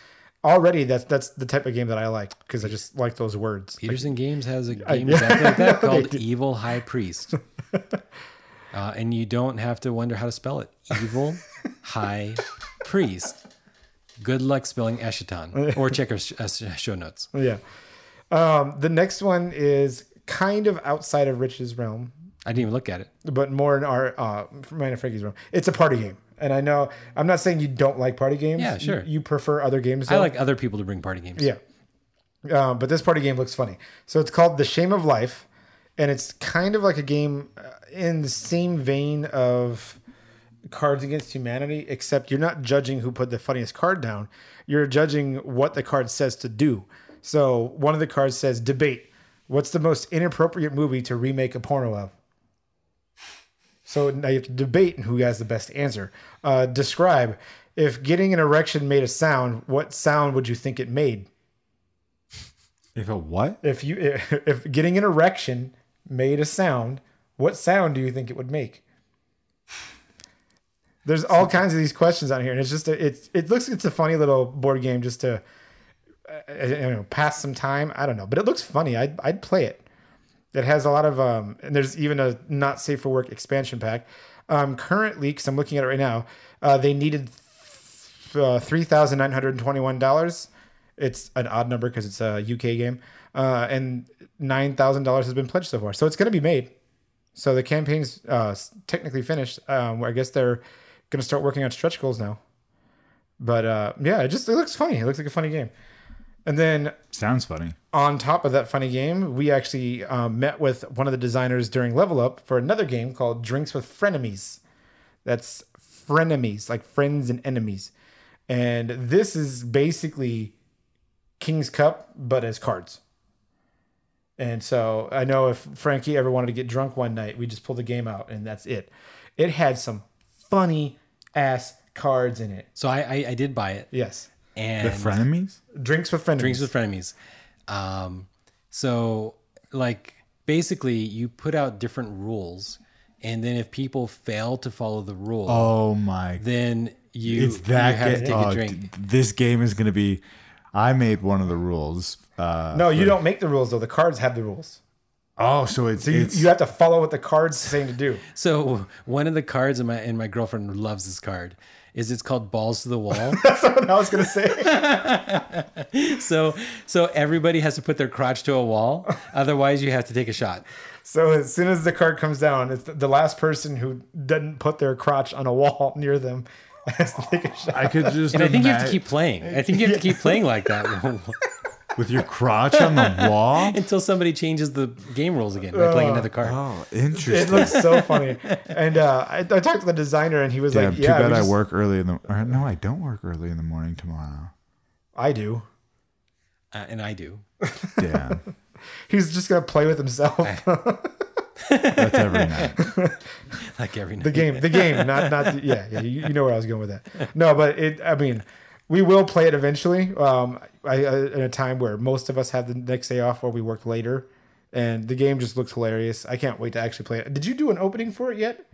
already that's that's the type of game that I like because I just like those words. Petersen Games has a game exactly like that called Evil High Priest. Uh, and you don't have to wonder how to spell it. Evil High Priest. Good luck spelling Eschaton. Or check our sh- uh, show notes. Yeah. Um, the next one is kind of outside of Rich's realm, I didn't even look at it. but more in our uh, mine and Frankie's realm. It's a party game, and I know I'm not saying you don't like party games. Yeah, sure. You, you prefer other games. I though. like other people to bring party games. Yeah. Um, but this party game looks funny. So it's called The Shame of Life, and it's kind of like a game uh, in the same vein of Cards Against Humanity, except you're not judging who put the funniest card down. You're judging what the card says to do. So one of the cards says debate. What's the most inappropriate movie to remake a porno of? So now you have to debate who has the best answer. Uh, describe if getting an erection made a sound. What sound would you think it made? If a what? If you if getting an erection made a sound, what sound do you think it would make? There's all kinds of these questions on here, and it's just a, it's it looks it's a funny little board game just to uh, I don't know pass some time. I don't know, but it looks funny. I'd I'd play it. It has a lot of um, and there's even a not safe for work expansion pack. Um, currently, because I'm looking at it right now, uh, they needed uh, three thousand nine hundred twenty-one dollars. It's an odd number because it's a UK game, uh, and nine thousand dollars has been pledged so far. So it's going to be made. So the campaign's uh, technically finished. Um, I guess they're going to start working on stretch goals now. But uh, yeah, it just it looks funny. It looks like a funny game. And then Sounds funny. on top of that funny game, we actually um, met with one of the designers during Level Up for another game called Drinks with Frenemies. That's frenemies, like friends and enemies. And this is basically King's Cup, but as cards. And so I know if Frankie ever wanted to get drunk one night, we just pulled the game out and that's it. It had some funny ass cards in it. So I, I, I did buy it, Yes. And The frenemies? Drinks with Frenemies. drinks with frenemies. Um, so like basically, you put out different rules, and then if people fail to follow the rule, Oh my then you It's that you have to take oh, a drink. d- This game is going to be. I made one of the rules. Uh, no, you don't make the rules though. The cards have the rules. oh, so it's, So you, it's you have to follow what the card's saying to do. So one of the cards, and my and my girlfriend loves this card. Is it's called balls to the wall. That's what I was gonna say. so so everybody has to put their crotch to a wall. Otherwise, you have to take a shot. So as soon as the card comes down, it's the- the last person who doesn't put their crotch on a wall near them has to take a shot. I could just. And I think you have to keep playing. I think you have to keep playing like that with your crotch on the wall. until somebody changes the game rules again by playing another card. Oh, interesting! It looks so funny. And uh, I, I talked to the designer, and he was Damn, like, too bad I just- work early in the. Or, no, I don't work early in the morning tomorrow. I do." Uh, and I do. Damn, He's just gonna play with himself. that's every night. Like every night. the game, the game, not not. The, yeah, yeah. You, you know where I was going with that. No, but it. I mean, we will play it eventually. Um, I, I in a time where most of us have the next day off, where we work later, and the game just looks hilarious. I can't wait to actually play it. Did you do an opening for it yet?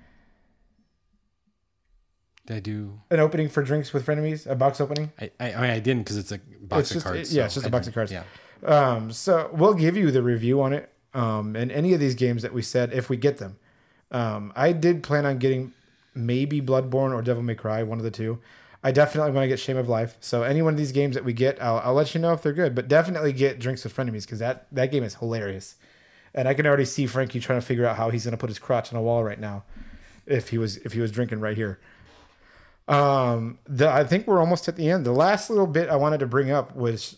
Did I do. An opening for drinks with frenemies, a box opening. I, I, I mean, I didn't because it's a box It's of just- cards. yeah, so it's just a box of cards. Yeah. Um, so we'll give you the review on it. Um, and any of these games that we said, if we get them, um, I did plan on getting maybe Bloodborne or Devil May Cry, one of the two. I definitely want to get Shame of Life. So any one of these games that we get, I'll, I'll let you know if they're good. But definitely get Drinks with Frenemies because that that game is hilarious. And I can already see Frankie trying to figure out how he's going to put his crotch on a wall right now, if he was if he was drinking right here. Um, the, I think we're almost at the end. The last little bit I wanted to bring up was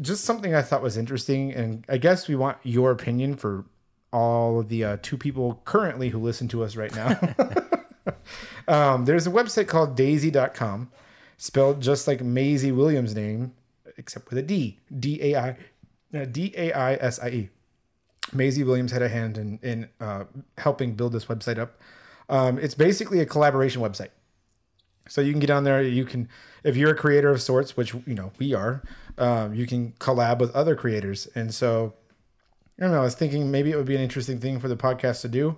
just something I thought was interesting, and I guess we want your opinion for all of the uh, two people currently who listen to us right now. um, there's a website called Daisie.com, spelled just like Maisie Williams' name, except with a D. D A I D A I S I E. Maisie Williams had a hand in in uh, helping build this website up. Um, it's basically a collaboration website. So you can get on there. You can, if you're a creator of sorts, which you know we are, um, you can collab with other creators. And so, I don't know. I was thinking maybe it would be an interesting thing for the podcast to do.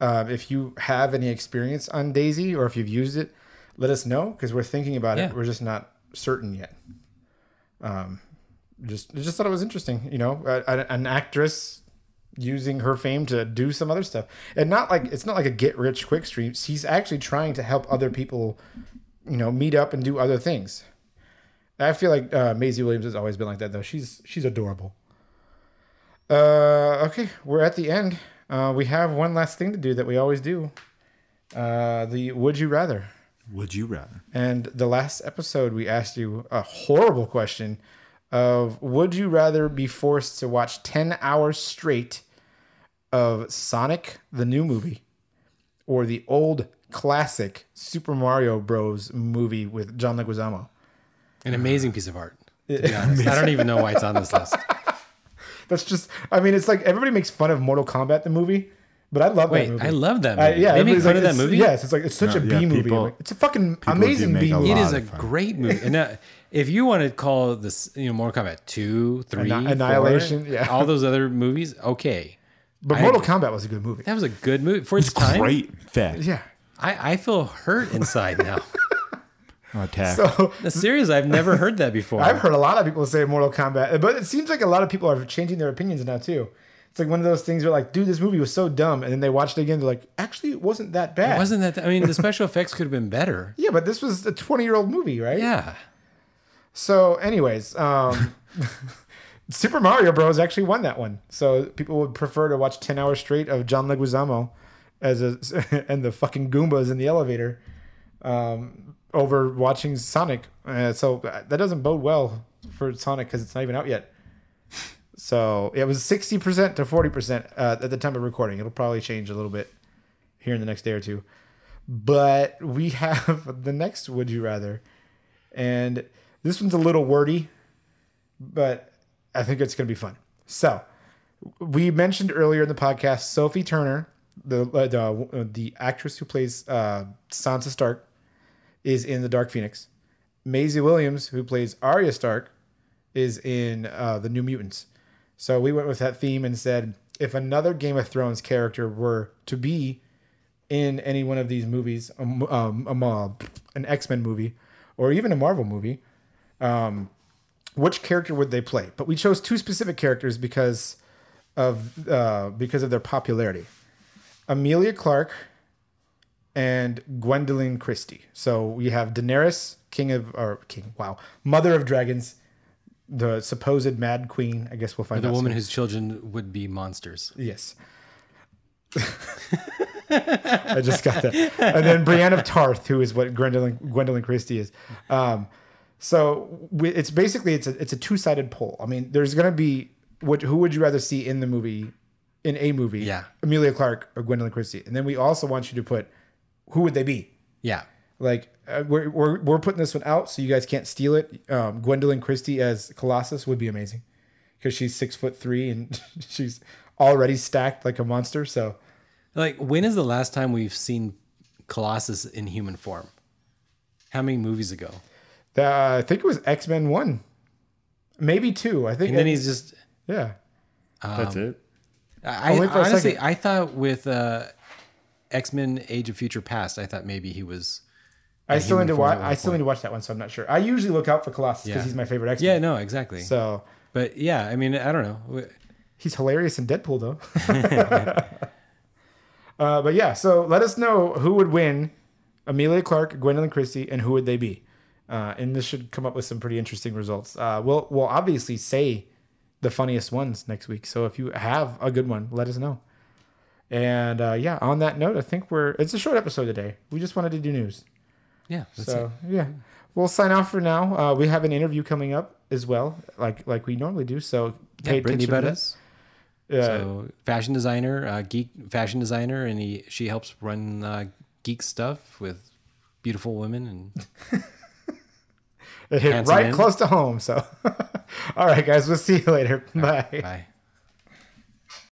Um, if you have any experience on Daisie or if you've used it, let us know because we're thinking about Yeah. it. We're just not certain yet. Um, just just thought it was interesting. You know, a, a- an actress using her fame to do some other stuff and not like it's not like a get rich quick stream she's actually trying to help other people you know meet up and do other things i feel like uh, Maisie williams has always been like that though she's she's adorable uh okay we're at the end uh we have one last thing to do that we always do uh the would you rather Would you rather? and the last episode, we asked you a horrible question of would you rather be forced to watch 10 hours straight of Sonic, the new movie, or the old classic Super Mario Bros. movie with John Leguizamo? An amazing piece of art. To be honest. I don't even know why it's on this list. That's just, I mean, it's like everybody makes fun of Mortal Kombat, the movie, but I love Wait, that movie. I love that I- movie. yeah, they make everybody's fun like, of that movie. Yes, it's like it's such No, a yeah, movie. people- it's a fucking amazing B B a movie. It lot is a fun. great movie. And uh, if you want to call this, you know, Mortal Kombat 2, 3, Anni- four, Annihilation, yeah. all those other movies, okay. But I Mortal. Kombat was a good movie. That was a good movie. For its time, Great fact. Yeah. I, I feel hurt inside now. Attack. So The series, I've never heard that before. I've heard a lot of people say Mortal Kombat, but it seems like a lot of people are changing their opinions now too. It's like one of those things where like, dude, this movie was so dumb, and then they watched it again. They're like, actually, it wasn't that bad. It wasn't that, I mean, the special effects could have been better. yeah, but this was a twenty-year-old movie, right? Yeah. So, anyways, um, Super Mario Bros. actually won that one. So people would prefer to watch ten hours straight of John Leguizamo as a and the fucking Goombas in the elevator um, over watching Sonic. Uh, so that doesn't bode well for Sonic because it's not even out yet. So it was sixty percent to forty percent uh, at the time of recording. It'll probably change a little bit here in the next day or two. But we have the next Would You Rather, and this one's a little wordy, but I think it's gonna be fun. So we mentioned earlier in the podcast Sophie Turner, the uh, the, uh, the actress who plays uh, Sansa Stark, is in the Dark Phoenix. Maisie Williams, who plays Arya Stark, is in uh, the New Mutants. So we went with that theme and said if another Game of Thrones character were to be in any one of these movies, um, um, um, an X Men movie, or even a Marvel movie, um, which character would they play? But we chose two specific characters because of uh, because of their popularity. Emilia Clarke and Gwendoline Christie. So we have Daenerys, King of or King, wow, Mother of Dragons, the supposed Mad Queen. I guess we'll find The out. The woman soon. whose children would be monsters. Yes. I just got that. And then Brienne of Tarth, who is what Gwendoline Gwendoline Christie is. Um, so it's basically it's a it's a two sided poll. I mean, there's gonna be what who would you rather see in the movie, in a movie? Yeah. Emilia Clarke or Gwendoline Christie. And then we also want you to put who would they be? Yeah. Like uh, we're, we're we're putting this one out so you guys can't steal it. Um, Gwendoline Christie as Colossus would be amazing because she's six foot three and she's already stacked like a monster. So Like, when is the last time we've seen Colossus in human form? How many movies ago? uh, I think it was X Men one, maybe two. I think. And then he's just. yeah. That's it. I Only for a honestly. I thought with uh, X Men: Age of Future Past, I thought maybe he was. I still need to watch. I still need to watch that one, so I'm not sure. I usually look out for Colossus because Yeah. he's my favorite X Men. Yeah, no, exactly. So but yeah, I mean, I don't know. he's hilarious in Deadpool though. uh, but yeah, so let us know who would win: Emilia Clarke, Gwendoline Christie, and who would they be? Uh, and this should come up with some pretty interesting results. Uh, we'll we'll obviously say the funniest ones next week. So if you have a good one, let us know. And uh, yeah, on that note, I think we're it's a short episode today. We just wanted to do news. Yeah, that's so yeah, we'll sign off for now. Uh, we have an interview coming up as well, like like we normally do. So it. pay Yeah, Brittany Bettis. that. Uh, So fashion designer, uh, geek fashion designer, and he she helps run uh, geek stuff with beautiful women and it hit right close to home. So, all right, guys, we'll see you later. Bye. bye.